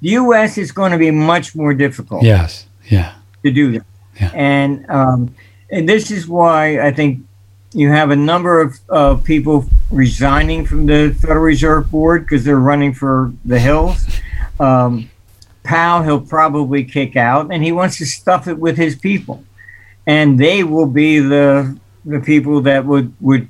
the U.S. is going to be much more difficult Yes. Yeah. to do that. Yeah. And um, and this is why I think you have a number of uh, people resigning from the Federal Reserve Board because they're running for the hills. Um, Powell, he'll probably kick out, and he wants to stuff it with his people, and they will be the the people that would would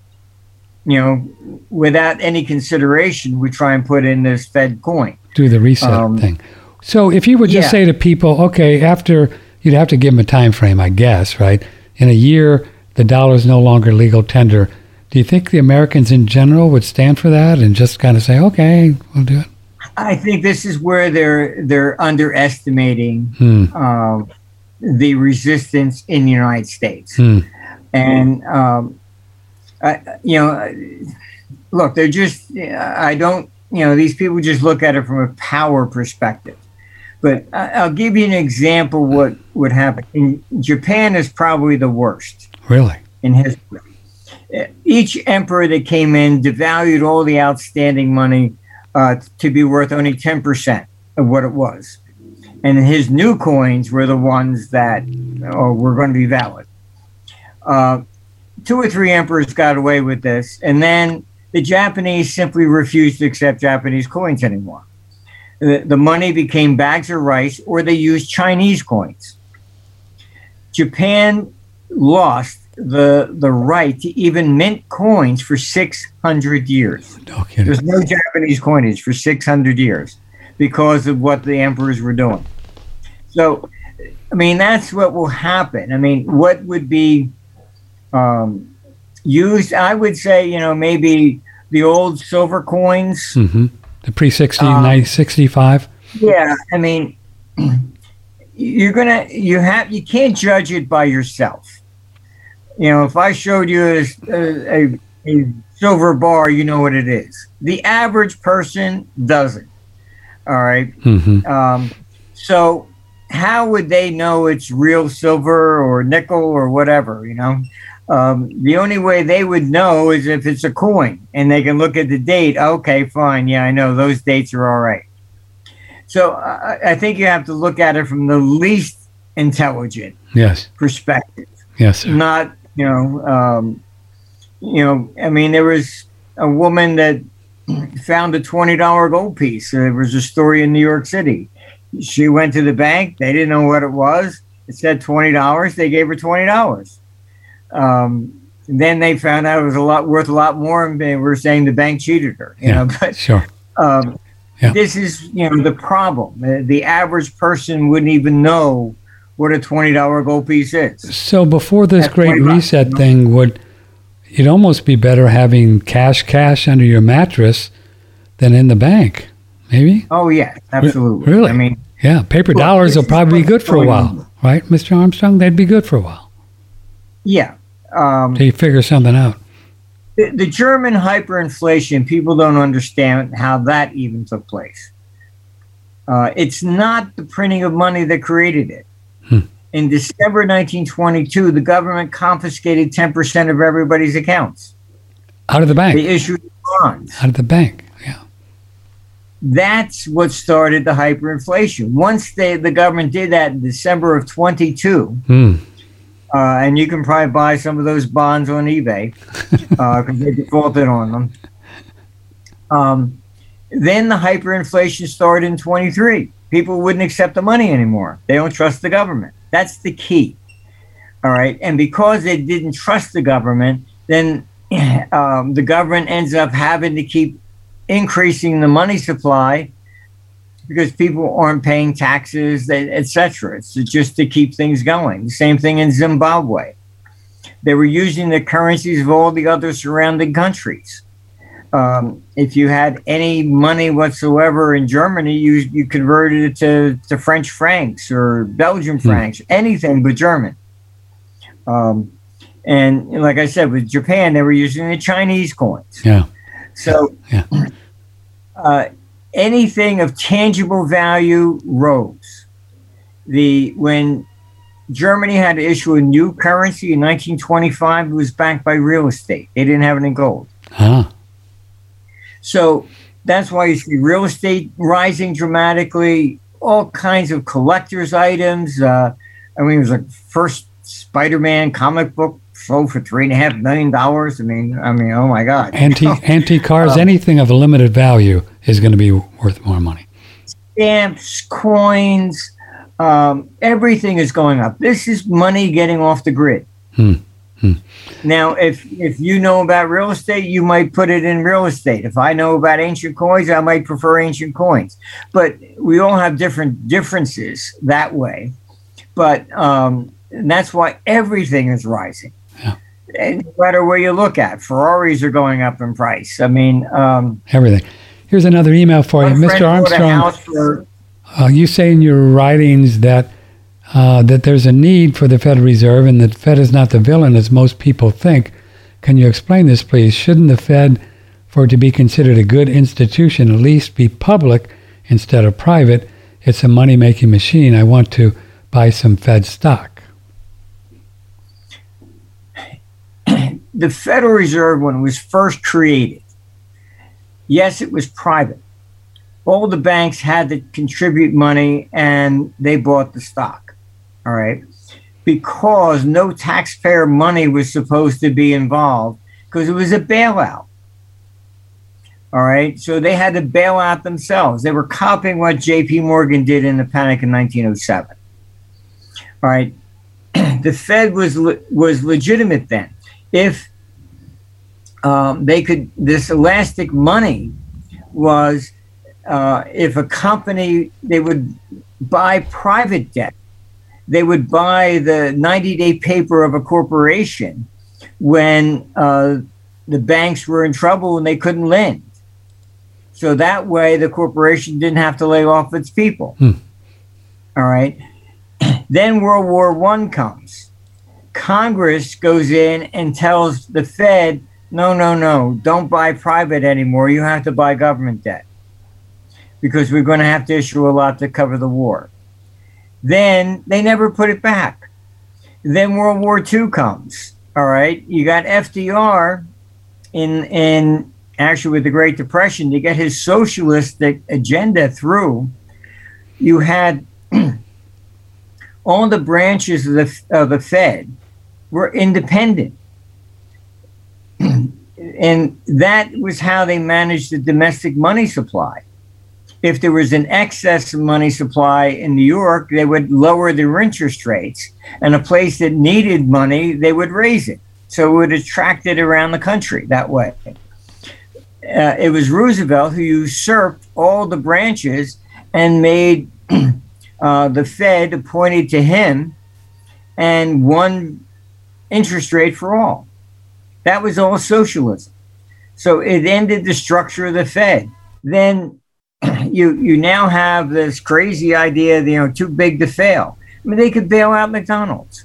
you know without any consideration would try and put in this Fed coin. Do the reset Um, thing. So if you would just yeah. say to people, okay, after you'd have to give them a time frame, I guess, right? In a year, the dollar is no longer legal tender. Do you think the Americans in general would stand for that and just kind of say, okay, we'll do it? I think this is where they're they're underestimating Hmm. um, the resistance in the United States. Hmm. And um, I, you know, look, they're just. I don't. You know, these people just look at it from a power perspective. But I'll give you an example. What would happen in Japan is probably the worst. Really? In history, each emperor that came in devalued all the outstanding money uh, to be worth only ten percent of what it was, and his new coins were the ones that oh, were going to be valid. Uh, two or three emperors got away with this, and then the Japanese simply refused to accept Japanese coins anymore. The, money became bags of rice, or they used Chinese coins. Japan lost the the right to even mint coins for 600 years. Okay. There's no Japanese coinage for 600 years because of what the emperors were doing. So, I mean, that's what will happen. I mean, what would be um, used? I would say, you know, maybe the old silver coins. Mm-hmm. The pre 60, Um, 65. Yeah, I mean, you're gonna you have you can't judge it by yourself. You know, if I showed you a, a, a silver bar, you know what it is. The average person doesn't. All right. Mm-hmm. Um, so how would they know it's real silver or nickel or whatever? You know, um, the only way they would know is if it's a coin and they can look at the date. Okay, fine. Yeah, I know those dates are all right. So I, I think you have to look at it from the least intelligent Yes. perspective, Yes, sir. not you know, um, you know. I mean, there was a woman that found a twenty dollar gold piece. There was a story in New York City. She went to the bank. They didn't know what it was. It said twenty dollars. They gave her twenty dollars. Um, then they found out it was a lot worth a lot more, and they were saying the bank cheated her. You Yeah. know, but Sure. um, Yeah. this is you know the problem. The, the average person wouldn't even know what a twenty dollar gold piece is. So before this At great 20 bucks, reset you know? thing, would it'd almost be better having cash cash under your mattress than in the bank? Maybe. Oh yeah, absolutely. really? I mean, Yeah, paper Well, dollars will probably be good for a while, on. right, Mr. Armstrong? They'd be good for a while yeah. Um, till you figure something out. the, the German hyperinflation, people don't understand how that even took place. Uh, it's not the printing of money that created it. Hmm. In December 1922, the government confiscated 10% of everybody's accounts. Out of the bank. They issued bonds. Out of the bank. Yeah. That's what started the hyperinflation. Once they, the government did that in December of 22, Hmm. Uh, and you can probably buy some of those bonds on eBay because they defaulted on them. Um, then the hyperinflation started in 23. People wouldn't accept the money anymore. They don't trust the government. That's the key. All right. And because they didn't trust the government, then um, the government ends up having to keep increasing the money supply because people aren't paying taxes, etc. It's just to keep things going. Same thing in Zimbabwe. They were using the currencies of all the other surrounding countries. Um, if you had any money whatsoever in Germany, you you converted it to, to French francs or Belgian francs, anything but German. Um, and like I said, with Japan, they were using the Chinese coins. Yeah. So, Yeah. uh, anything of tangible value rose. The when Germany had to issue a new currency in 1925, it was backed by real estate. They didn't have any gold. Ah. So that's why you see real estate rising dramatically. All kinds of collectors' items. Uh, I mean, it was like first Spider-Man comic book sold for three and a half million dollars. I mean, I mean, oh my God! Antique antique cars, Um, anything of a limited value is going to be worth more money. stamps, coins, um, everything is going up. This is money getting off the grid. Hmm. Hmm. Now, if if you know about real estate, you might put it in real estate. If I know about ancient coins, I might prefer ancient coins. But we all have different differences that way. But um, that's why everything is rising. Yeah. And no matter where you look at, Ferraris are going up in price. I mean, um, Everything. Here's another email for you, Mr. friend bought a Armstrong. for Uh, you say in your writings that uh, that there's a need for the Federal Reserve and that the Fed is not the villain as most people think. Can you explain this, please? Shouldn't the Fed, for it to be considered a good institution, at least be public instead of private? It's a money making machine. I want to buy some Fed stock. the Federal Reserve, when it was first created, yes, it was private. All the banks had to contribute money and they bought the stock. All right. Because no taxpayer money was supposed to be involved because it was a bailout. All right. So they had to bail out themselves. They were copying what JP Morgan did in the panic in 1907. All right. the Fed was was legitimate then. If um, they could, this elastic money was uh, if a company, they would buy private debt. They would buy the 90 day paper of a corporation when uh, the banks were in trouble and they couldn't lend. So that way the corporation didn't have to lay off its people. Hmm. All right. then World War One comes. Congress goes in and tells the Fed no, no, no. Don't buy private anymore. You have to buy government debt because we're going to have to issue a lot to cover the war. Then they never put it back. Then World War II comes. All right. You got FDR in, in actually with the Great Depression to get his socialistic agenda through. You had all the branches of the, of the Fed were independent and that was how they managed the domestic money supply. If there was an excess money supply in New York, they would lower their interest rates. And a place that needed money, they would raise it. So it would attract it around the country that way. Uh, it was Roosevelt who usurped all the branches and made uh, the Fed appointed to him and one interest rate for all. That was all socialism. So it ended the structure of the Fed. Then you you now have this crazy idea, you know, too big to fail. I mean, they could bail out McDonald's.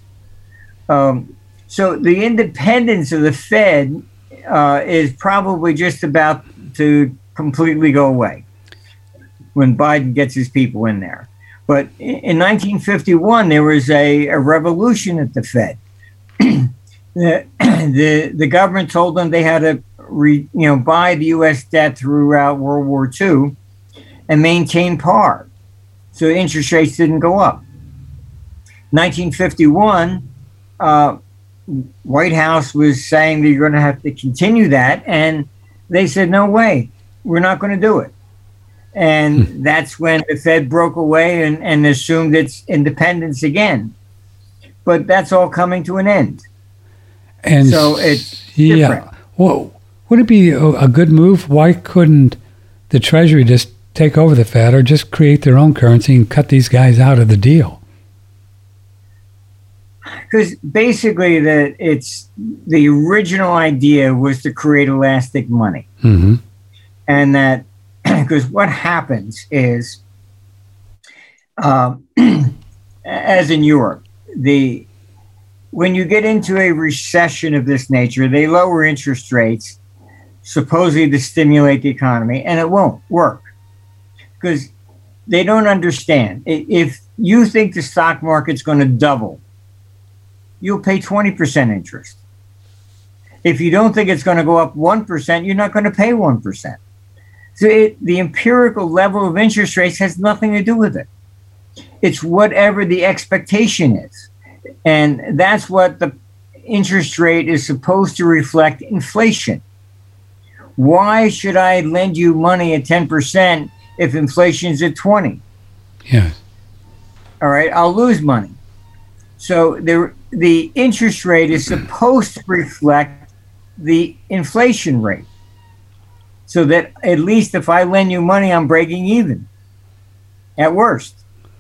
Um, so the independence of the Fed uh, is probably just about to completely go away when Biden gets his people in there. But in 1951, there was a, a revolution at the Fed. the, the the government told them they had to re, you know buy the U.S. debt throughout World War II and maintain par, so interest rates didn't go up. 1951, uh, White House was saying that you're going to have to continue that, and they said no way, we're not going to do it. And hmm. that's when the Fed broke away and, and assumed its independence again. But that's all coming to an end. And so it's yeah. Different. Well, would it be a, good move? Why couldn't the Treasury just take over the Fed or just create their own currency and cut these guys out of the deal? Because basically, the it's the original idea was to create elastic money, mm-hmm. and that because what happens is, uh, as in Europe, the when you get into a recession of this nature, they lower interest rates, supposedly to stimulate the economy, and it won't work because they don't understand. If you think the stock market's going to double, you'll pay 20% interest. If you don't think it's going to go up 1%, you're not going to pay 1%. So it, the empirical level of interest rates has nothing to do with it. It's whatever the expectation is. And that's what the interest rate is supposed to reflect inflation. Why should I lend you money at 10% if inflation's at 20? Yes. All right, I'll lose money. So the the interest rate is supposed to reflect the inflation rate. So that at least if I lend you money, I'm breaking even. At worst.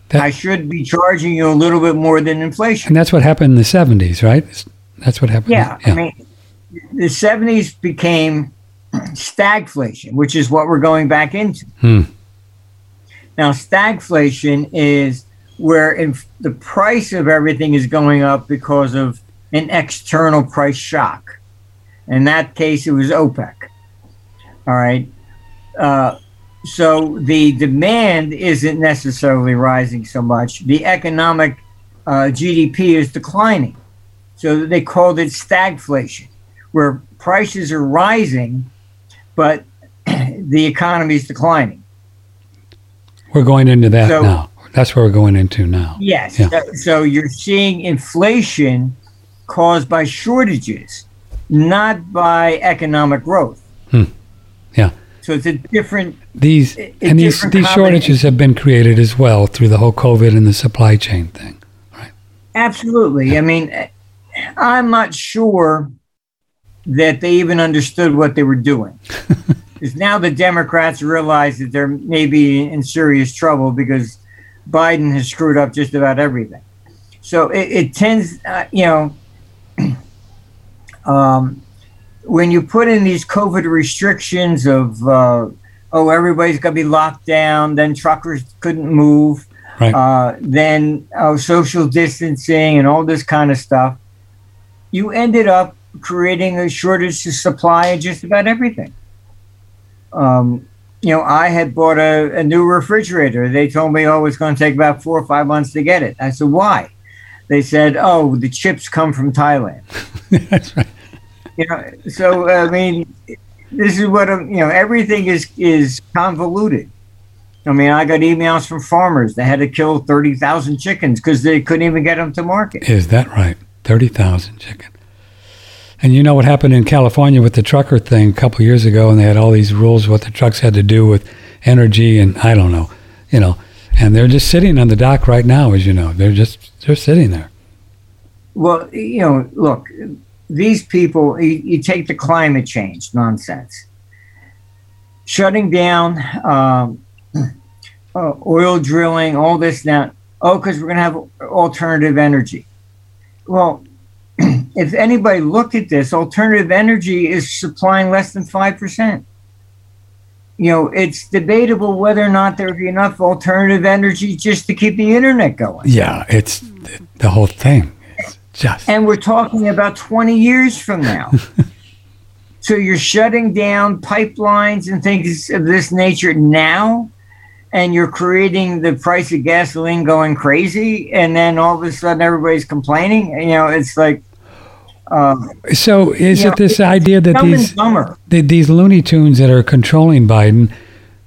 That, I should be charging you a little bit more than inflation. And that's what happened in the 70s, right? That's what happened. Yeah. yeah. I mean, the 70s became stagflation, which is what we're going back into. Hmm. Now, stagflation is where inf- the price of everything is going up because of an external price shock. In that case, it was OPEC. All right. Uh, so the demand isn't necessarily rising so much. The economic uh, GDP is declining. So they called it stagflation, where prices are rising, but the economy is declining. We're going into that so, now. That's where we're going into now. Yes. Yeah. So you're seeing inflation caused by shortages, not by economic growth. So it's a different. These a and these these shortages have been created as well through the whole COVID and the supply chain thing, right? Absolutely. Yeah. I mean, I'm not sure that they even understood what they were doing. Because now the Democrats realize that they're maybe in serious trouble because Biden has screwed up just about everything. So it, it tends, uh, you know, um, when you put in these COVID restrictions of, uh, oh, everybody's going to be locked down, then truckers couldn't move, right. uh, then oh, social distancing and all this kind of stuff, you ended up creating a shortage of supply of just about everything. Um, you know, I had bought a, a new refrigerator. They told me, oh, it's going to take about four or five months to get it. I said, why? They said, oh, the chips come from Thailand. That's right. You know, so I mean, this is what I'm, you know, everything is is convoluted. I mean, I got emails from farmers that had to kill thirty thousand chickens because they couldn't even get them to market. Is that right? Thirty thousand chickens. And you know what happened in California with the trucker thing a couple years ago, and they had all these rules what the trucks had to do with energy, and I don't know, you know, and they're just sitting on the dock right now, as you know, they're just they're sitting there. Well, you know, look, these people, you, you take the climate change nonsense, shutting down um, uh, oil drilling, all this now. Oh, because we're going to have alternative energy. Well, if anybody looked at this, alternative energy is supplying less than 5%. You know, it's debatable whether or not there'd be enough alternative energy just to keep the internet going. Yeah, it's the whole thing. And we're talking about 20 years from now. so you're shutting down pipelines and things of this nature now? And you're creating the price of gasoline going crazy? And then all of a sudden everybody's complaining? You know it's like um, so is it know, this idea that these the, these Looney Tunes that are controlling Biden,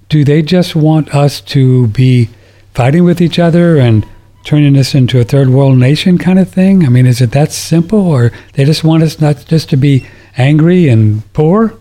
do they just want us to be fighting with each other and turning us into a third world nation kind of thing? I mean, is it that simple, or they just want us not just to be angry and poor?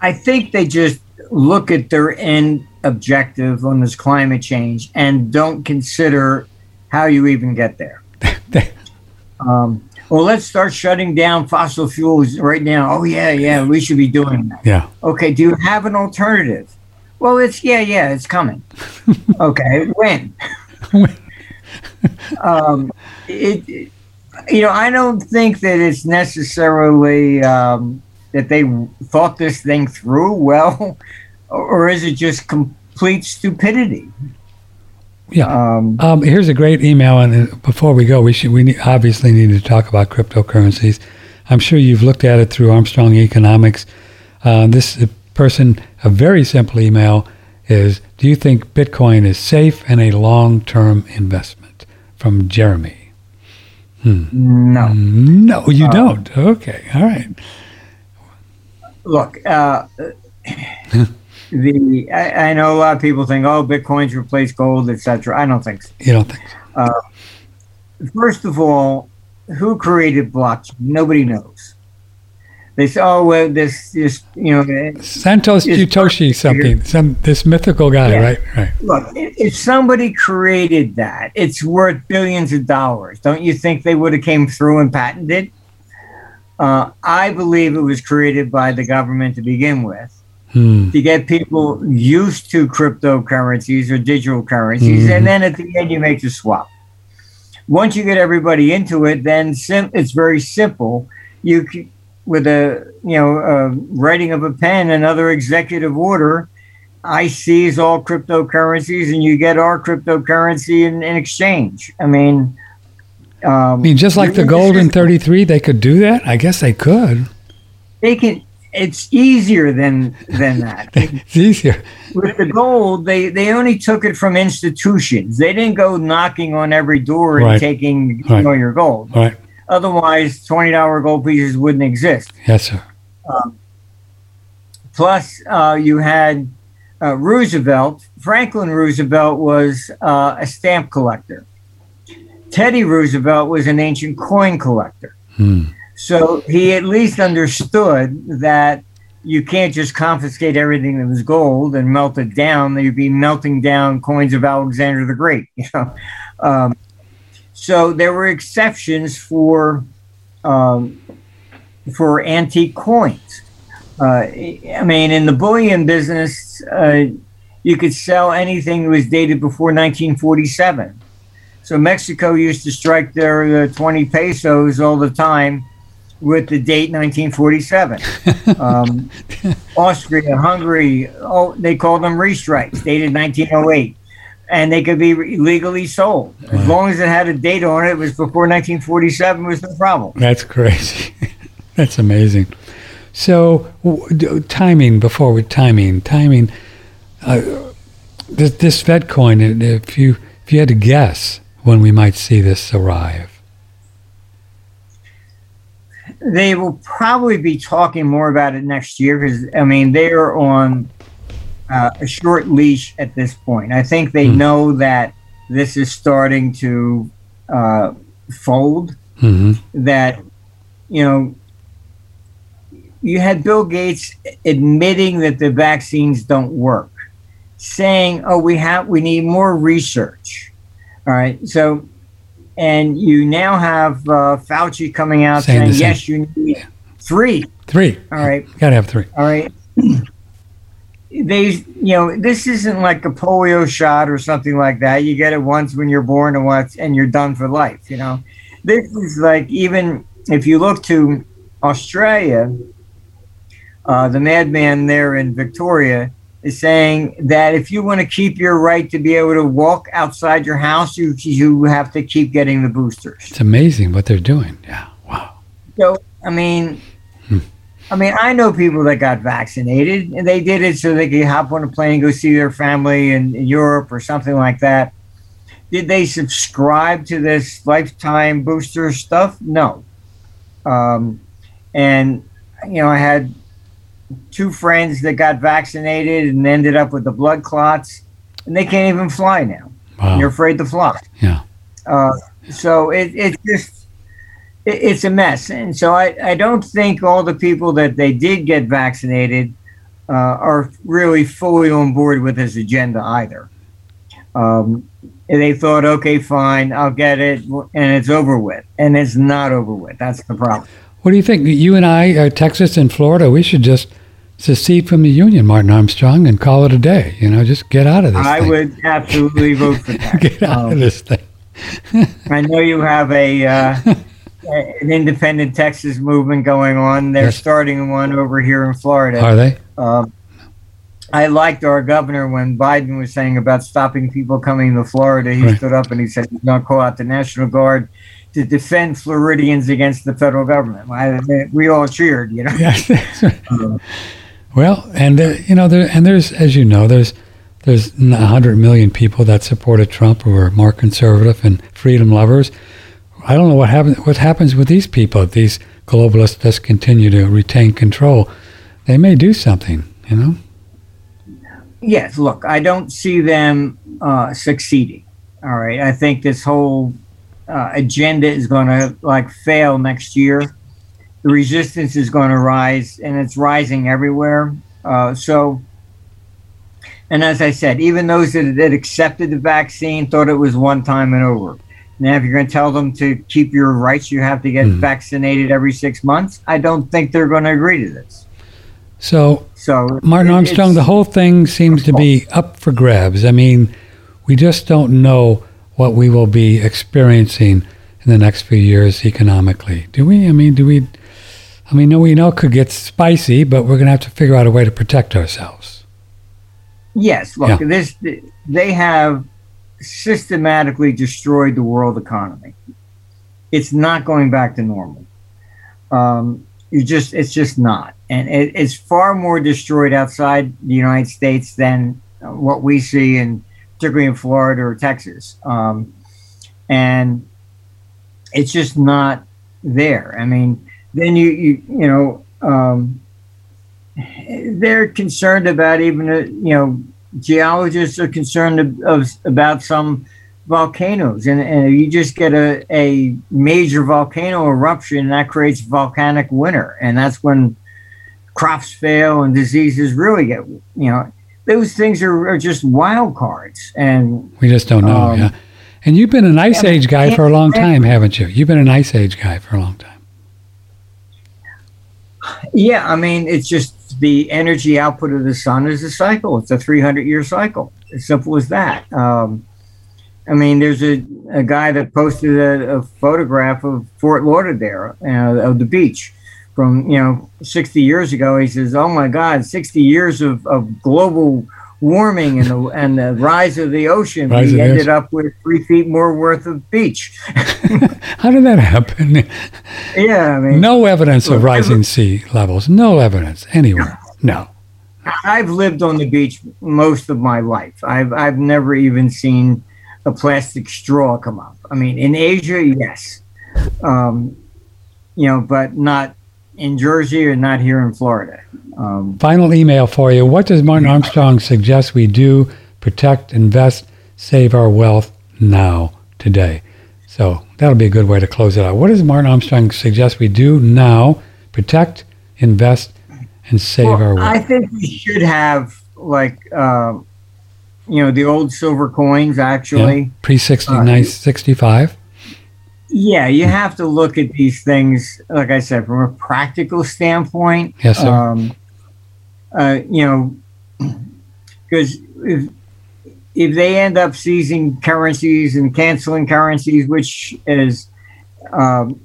I think they just look at their end objective on this climate change and don't consider how you even get there. um, well, let's start shutting down fossil fuels right now. Oh, yeah, yeah, we should be doing that. Yeah. Okay, do you have an alternative? Well, it's, yeah, yeah, it's coming. okay, when? um, it, it, you know, I don't think that it's necessarily um, that they thought this thing through well, or is it just complete stupidity? Yeah. Um, um, here's a great email, and uh, before we go, we should we obviously need to talk about cryptocurrencies. I'm sure you've looked at it through Armstrong Economics. Uh, this person, a very simple email is: Do you think Bitcoin is safe and a long-term investment? From Jeremy. Hmm. No. No, you uh, don't. Okay. All right. Look. Uh, the I, I, know a lot of people think, oh, Bitcoin's replaced gold, etc. I don't think so. You don't think so? Uh, first of all, who created blockchain? Nobody knows. They say, oh, well, this, this, you know, Santos Jutoshi, something, some this mythical guy, yeah. right? Right. Look, if somebody created that, it's worth billions of dollars. Don't you think they would have came through and patented? Uh, I believe it was created by the government to begin with hmm. to get people used to cryptocurrencies or digital currencies, mm-hmm. and then at the end you make the swap. Once you get everybody into it, then sim- it's very simple. You can, with a you know a writing of a pen, another executive order. I seize all cryptocurrencies, and you get our cryptocurrency in, in exchange. I mean, Um, I mean, just like the gold in 33, they could do that? I guess they could. They can. It's easier than than that. it's easier. With the gold, they they only took it from institutions. They didn't go knocking on every door and Right. taking Right. all your gold. Right. Otherwise, twenty dollar gold pieces wouldn't exist. Yes, sir. Plus, uh, you had uh, Roosevelt. Franklin Roosevelt was uh, a stamp collector. Teddy Roosevelt was an ancient coin collector. Hmm. So he at least understood that you can't just confiscate everything that was gold and melt it down. You'd be melting down coins of Alexander the Great. You know, um, so there were exceptions for um, for antique coins. Uh, I mean, in the bullion business, uh, you could sell anything that was dated before 1947. So Mexico used to strike their uh, 20 pesos all the time with the date 1947. um, Austria, Hungary, oh, they called them restrikes, dated 1908. And they could be re- legally sold. As long as it had a date on it, it was before 1947 was no problem. That's crazy. That's amazing. So, w- d- timing before we timing timing. Uh, this, this Fed coin. If you if you had to guess when we might see this arrive, They will probably be talking more about it next year because, I mean, they are on uh, a short leash at this point. I think they Hmm. know that this is starting to uh, fold, hmm that, you know, you had Bill Gates admitting that the vaccines don't work, saying, "Oh, we have we need more research." All right, so and you now have uh, Fauci coming out Saying saying, "Yes, you need three. three. All right, Gotta have three. all right." They, you know, this isn't like a polio shot or something like that. You get it once when you're born and once, and you're done for life. You know, this is like even if you look to Australia, uh, the madman there in Victoria is saying that if you want to keep your right to be able to walk outside your house, you you have to keep getting the boosters. It's amazing what they're doing. Yeah. Wow. So I mean, I mean, I know people that got vaccinated, and they did it so they could hop on a plane and go see their family in, in Europe or something like that. Did they subscribe to this lifetime booster stuff? No. Um, and you know, I had two friends that got vaccinated and ended up with the blood clots, and they can't even fly now. Wow. You're afraid to fly. Yeah. Uh, so it, it's just it's a mess, and so I, I don't think all the people that they did get vaccinated uh, are really fully on board with his agenda either. Um, and they thought, okay, fine, I'll get it, and it's over with, and it's not over with. That's the problem. What do you think? You and I, uh, Texas and Florida, we should just secede from the union, Martin Armstrong, and call it a day. You know, just get out of this. I thing. would absolutely vote for that. get out Um, of this thing. I know you have a uh, an independent Texas movement going on. They're Yes. starting one over here in Florida. Are they? Um, I liked our governor when Biden was saying about stopping people coming to Florida. He Right. stood up and he said he's going to call out the National Guard to defend Floridians against the federal government. I, we all cheered, you know. Yes. Uh, Well, and uh, you know, there and there's, as you know, there's there's a hundred million people that supported Trump who are more conservative and freedom lovers. I don't know what happens. What happens with these people? If these globalists just continue to retain control, they may do something. You know. yes, look, I don't see them uh, succeeding. All right, I think this whole uh, agenda is going to like fail next year. The resistance is going to rise, and it's rising everywhere. Uh, so, and as I said, even those that, that accepted the vaccine thought it was one time and over. Now, if you're going to tell them to keep your rights, you have to get Mhm. vaccinated every six months. I don't think they're going to agree to this. So So, Martin Armstrong, the whole thing seems to be up for grabs. I mean, we just don't know what we will be experiencing in the next few years economically. Do we? I mean, do we? I mean, no, we know it could get spicy, but we're going to have to figure out a way to protect ourselves. Yes, look, Yeah. this they have systematically destroyed the world economy. it's not going back to normal. Um, you just it's just not, and it, it's far more destroyed outside the United States than what we see in particularly in Florida or Texas, um, and it's just not there. I mean, then you you you know um, they're concerned about even uh, you know geologists are concerned of, of, about some volcanoes and, and you just get a, a major volcano eruption and that creates volcanic winter and that's when crops fail and diseases really get you know those things are, are just wild cards and we just don't know um, yeah. And you've been an ice age guy for a long time haven't you? You've been an ice age guy for a long time. Yeah i mean it's just the energy output of the sun is a cycle. It's a 300 year cycle. As simple as that. Um, I mean, there's a, a guy that posted a, a photograph of Fort Lauderdale, uh, of the beach from, you know, 60 years ago. He says, oh my God, 60 years of, of global warming and the, and the rise of the ocean, rise we ended up with three feet more worth of beach. How did that happen? Yeah, I mean, no evidence of rising sea levels. No evidence anywhere. No. I've lived on the beach most of my life. I've I've never even seen a plastic straw come up. I mean, in Asia, yes, um, you know, but not in Jersey and not here in Florida. Um, Final email for you. What does Martin Armstrong suggest we do? Protect, invest, save our wealth now, today. So that'll be a good way to close it out. What does Martin Armstrong suggest we do now? Protect, invest, and save well, our wealth. I think we should have like uh, you know the old silver coins actually yeah, pre 69 uh, 65 yeah, you have to look at these things, like I said, from a practical standpoint. Yes, sir. Um, uh, you know, because if, if they end up seizing currencies and canceling currencies, which is um,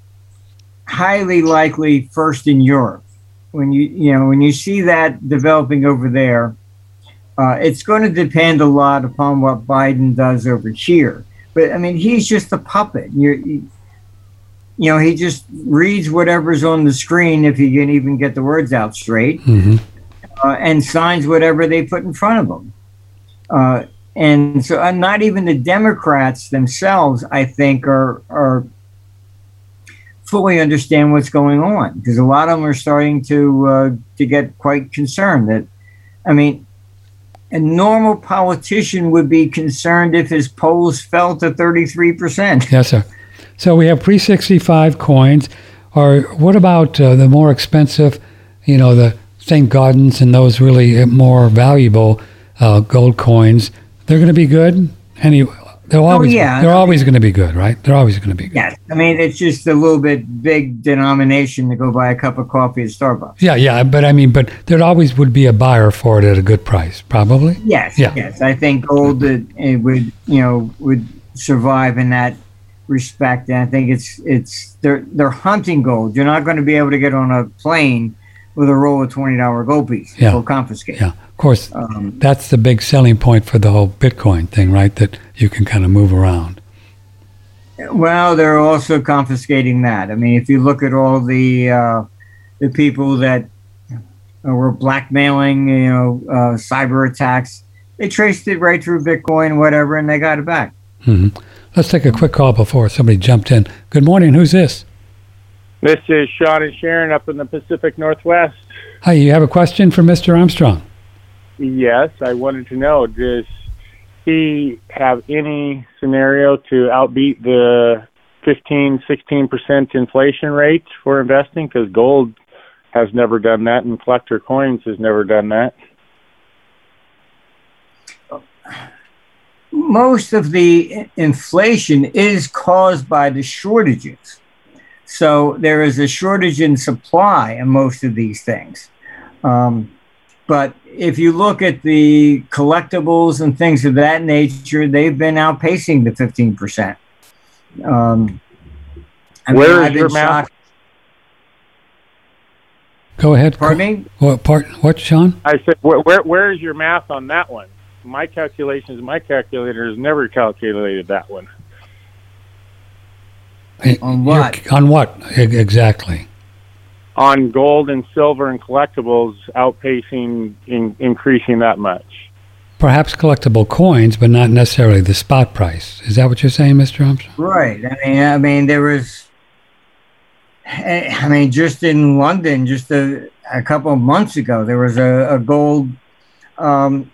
highly likely first in Europe, when you you know when you see that developing over there, uh, it's going to depend a lot upon what Biden does over here. But I mean, he's just a puppet. You're, you, you know, he just reads whatever's on the screen if he can even get the words out straight, mm-hmm. uh, and signs whatever they put in front of him. Uh, and so, uh, not even the Democrats themselves, I think, are are fully understand what's going on because a lot of them are starting to uh, to get quite concerned. That, I mean, a normal politician would be concerned if his polls fell to thirty three percent. Yes, sir. So we have pre 65 coins. Or what about uh, the more expensive, you know, the St. Gaudens and those really more valuable uh, gold coins? They're going to be good. Any, they're oh, always, oh, yeah. they're always going to be good, right? They're always going to be good. Yes. I mean, it's just a little bit big denomination to go buy a cup of coffee at Starbucks. Yeah, yeah. But I mean, but there always would be a buyer for it at a good price, probably. Yes. Yeah. Yes. I think gold it, it would, you know, would survive in that respect. And I think it's it's they're they're hunting gold. You're not going to be able to get on a plane with a roll of twenty dollar gold piece. Yeah. They'll confiscate. Yeah. Of course, um, that's the big selling point for the whole Bitcoin thing, right? That you can kind of move around. Well, they're also confiscating that. I mean, if you look at all the uh, the people that were blackmailing, you know, uh, cyber attacks, they traced it right through Bitcoin, whatever, and they got it back. Mm-hmm. Let's take a quick call before somebody jumped in. Good morning. Who's this? This is Sean and Sharon up in the Pacific Northwest. Hi, you have a question for Mr. Armstrong? Yes, I wanted to know does he have any scenario to outbeat the 15, 16% inflation rate for investing? Because gold has never done that, and collector coins has never done that. Most of the inflation is caused by the shortages. So there is a shortage in supply in most of these things. Um, but if you look at the collectibles and things of that nature, they've been outpacing the 15%. Um, I Where mean, is your math? Go ahead. Pardon me? What part? What, Sean? I said, where, where, where is your math on that one? My calculations, my calculator has never calculated that one. On what? You're, on what exactly? On gold and silver and collectibles outpacing, in, increasing that much. Perhaps collectible coins, but not necessarily the spot price. Is that what you're saying, Mr. Armstrong? Right. I mean, I mean, there was. I mean, just in London, just a, a couple of months ago, there was a, a gold um,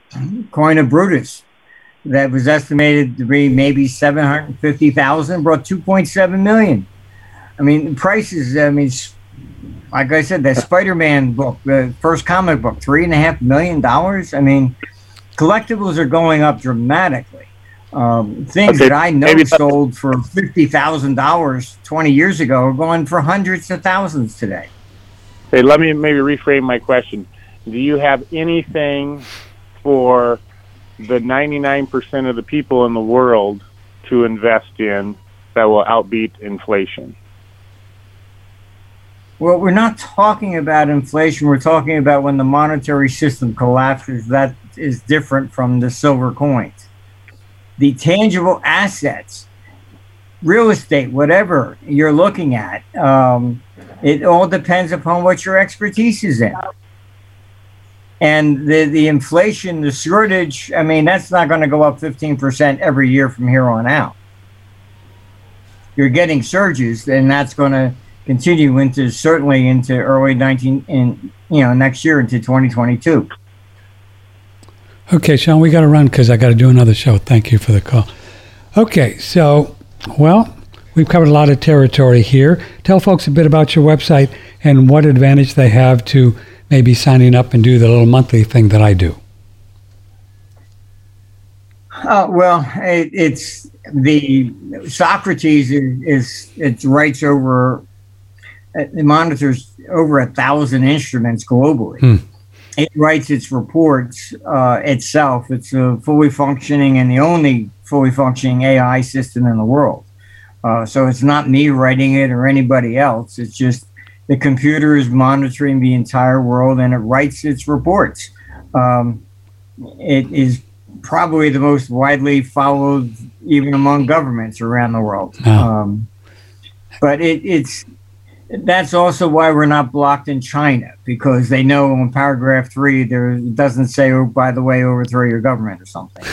coin of Brutus that was estimated to be maybe 750,000, brought 2.7 million. I mean, prices, I mean, like I said, that Spider Man book, the first comic book, three and a half million dollars. I mean, collectibles are going up dramatically. Um, things Okay, that I know sold for fifty thousand dollars twenty years ago are going for hundreds of thousands today. Hey, let me maybe reframe my question. Do you have anything for the 99% of the people in the world to invest in that will outbeat inflation? Well, we're not talking about inflation. We're talking about when the monetary system collapses. That is different from the silver coins. The tangible assets, real estate, whatever you're looking at, um, it all depends upon what your expertise is in. And the, the inflation, the shortage, I mean, that's not going to go up 15% every year from here on out. You're getting surges, and that's going to continue into certainly into early 19 in you know next year into 2022 Okay, Sean, we got to run because I got to do another show. Thank you for the call. Okay, so, well, we've covered a lot of territory here. Tell folks a bit about your website and what advantage they have to maybe signing up and do the little monthly thing that I do. uh, well it, it's the socrates is, is it writes over it monitors over a thousand instruments globally Hmm. it writes its reports uh, itself it's a fully functioning and the only fully functioning ai system in the world uh, so it's not me writing it or anybody else it's just the computer is monitoring the entire world and it writes its reports. Um, it is probably the most widely followed, even among governments around the world. Wow. Um, but it, it's that's also why we're not blocked in China because they know in paragraph three there it doesn't say, oh, by the way, overthrow your government or something.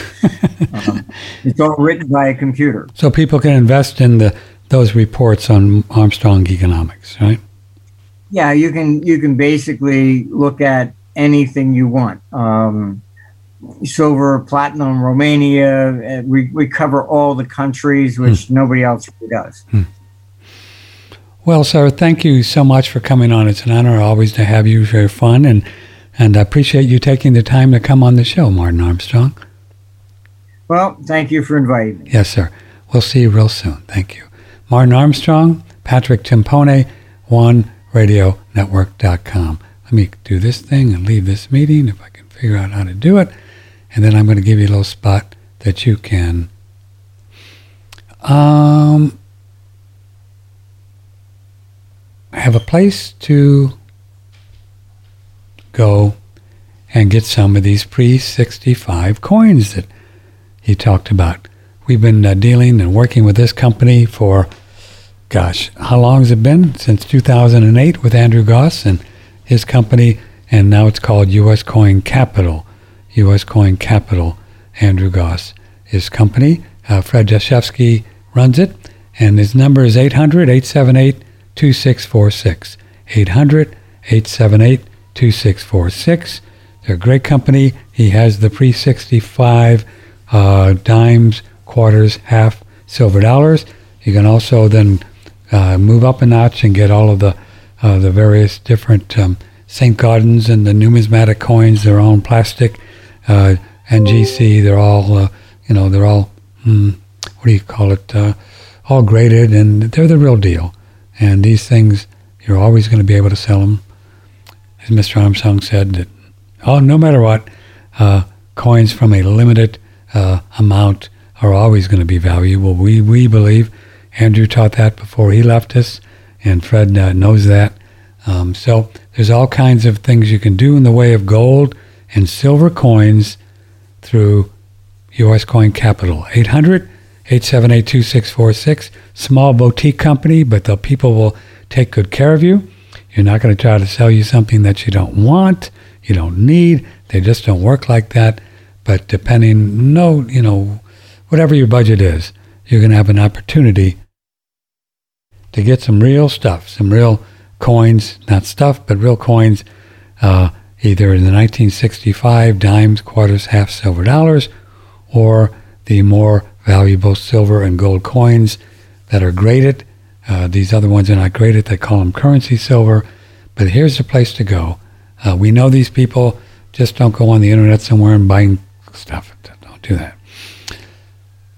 um, it's all written by a computer. So people can invest in the those reports on Armstrong Economics, right? Yeah you can you can basically look at anything you want um, silver platinum romania uh, we, we cover all the countries which nobody else really does Well, sir, thank you so much for coming on. It's an honor always to have you. Very fun, and and I appreciate you taking the time to come on the show, Martin Armstrong. well thank you for inviting me Yes, sir. We'll see you real soon. Thank you, Martin Armstrong, Patrick Timpone, OneRadioNetwork.com. Let me do this thing and leave this meeting if I can figure out how to do it, and then I'm going to give you a little spot that you can. Um, have a place to go and get some of these pre 65 coins that he talked about. We've been uh, dealing and working with this company for, gosh, how long has it been? Since 2008 with Andrew Goss and his company, and now it's called U.S. Coin Capital. U.S. Coin Capital, Andrew Goss, his company. Uh, Fred Jashevsky runs it, and his number is 800 878 2646. 800 878 2646. They're a great company. He has the pre 65 uh, dimes, quarters, half silver dollars. You can also then uh, move up a notch and get all of the uh, the various different um, St. Gaudens and the numismatic coins. They're all plastic. Uh, NGC. They're all uh, you know they're all hmm, what do you call it? Uh, all graded and they're the real deal. And these things you're always going to be able to sell them. As Mr. Armstrong said, that oh, no matter what, uh, coins from a limited amount are always going to be valuable. We we believe. Andrew taught that before he left us, and Fred uh, knows that. Um, so there's all kinds of things you can do in the way of gold and silver coins through U.S. Coin Capital. 800 878 2646. Small boutique company, but the people will take good care of you. You're not going to try to sell you something that you don't want, you don't need. They just don't work like that. But depending, no, you know, whatever your budget is, you're going to have an opportunity to get some real stuff, some real coins, not stuff, but real coins, uh, either in the 1965 dimes, quarters, half silver dollars, or the more valuable silver and gold coins that are graded. Uh, these other ones are not graded, they call them currency silver. But here's the place to go. Uh, we know these people just don't go on the internet somewhere and buying stuff. Don't do that.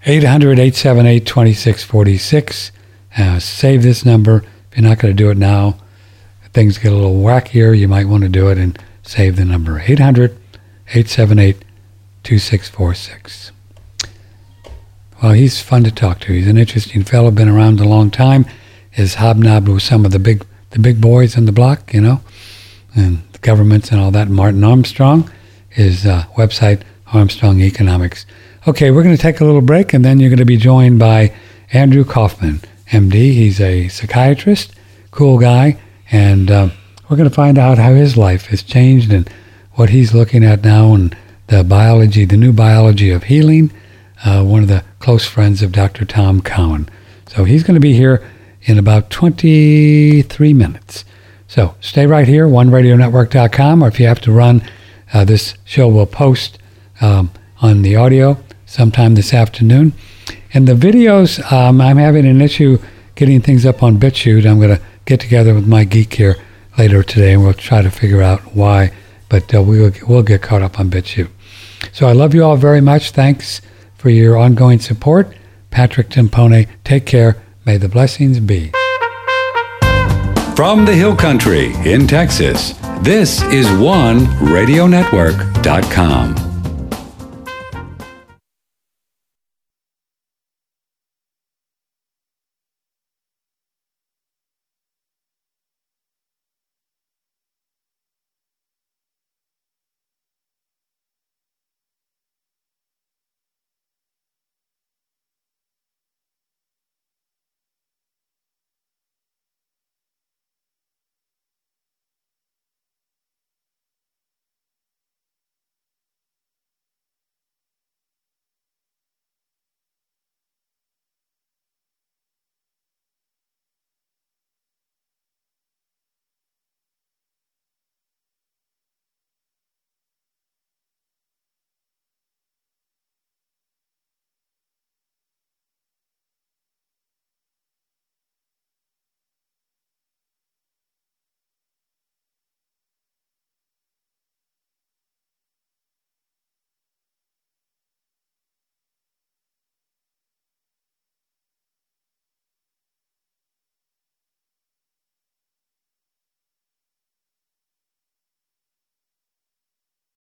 800 878 2646. Uh, save this number. If you're not going to do it now, things get a little wackier, you might want to do it and save the number 800 878 2646. Well, he's fun to talk to. He's an interesting fellow, been around a long time. Is hobnobbed with some of the big the big boys in the block, you know, and the governments and all that. Martin Armstrong, his uh, website, Armstrong Economics. Okay, we're going to take a little break, and then you're going to be joined by Andrew Kaufman, MD. He's a psychiatrist, cool guy, and uh, we're going to find out how his life has changed and what he's looking at now and the biology, the new biology of healing. Uh, one of the close friends of Dr. Tom Cowan. So he's going to be here in about 23 minutes. So stay right here, oneradionetwork.com, or if you have to run, uh, this show will post um, on the audio sometime this afternoon. And the videos, um, I'm having an issue getting things up on BitChute. I'm going to get together with my geek here later today, and we'll try to figure out why. But uh, we'll, we'll get caught up on BitChute. So I love you all very much. Thanks for your ongoing support. Patrick Timpone, take care. May the blessings be. From the Hill Country in Texas, this is OneRadioNetwork.com.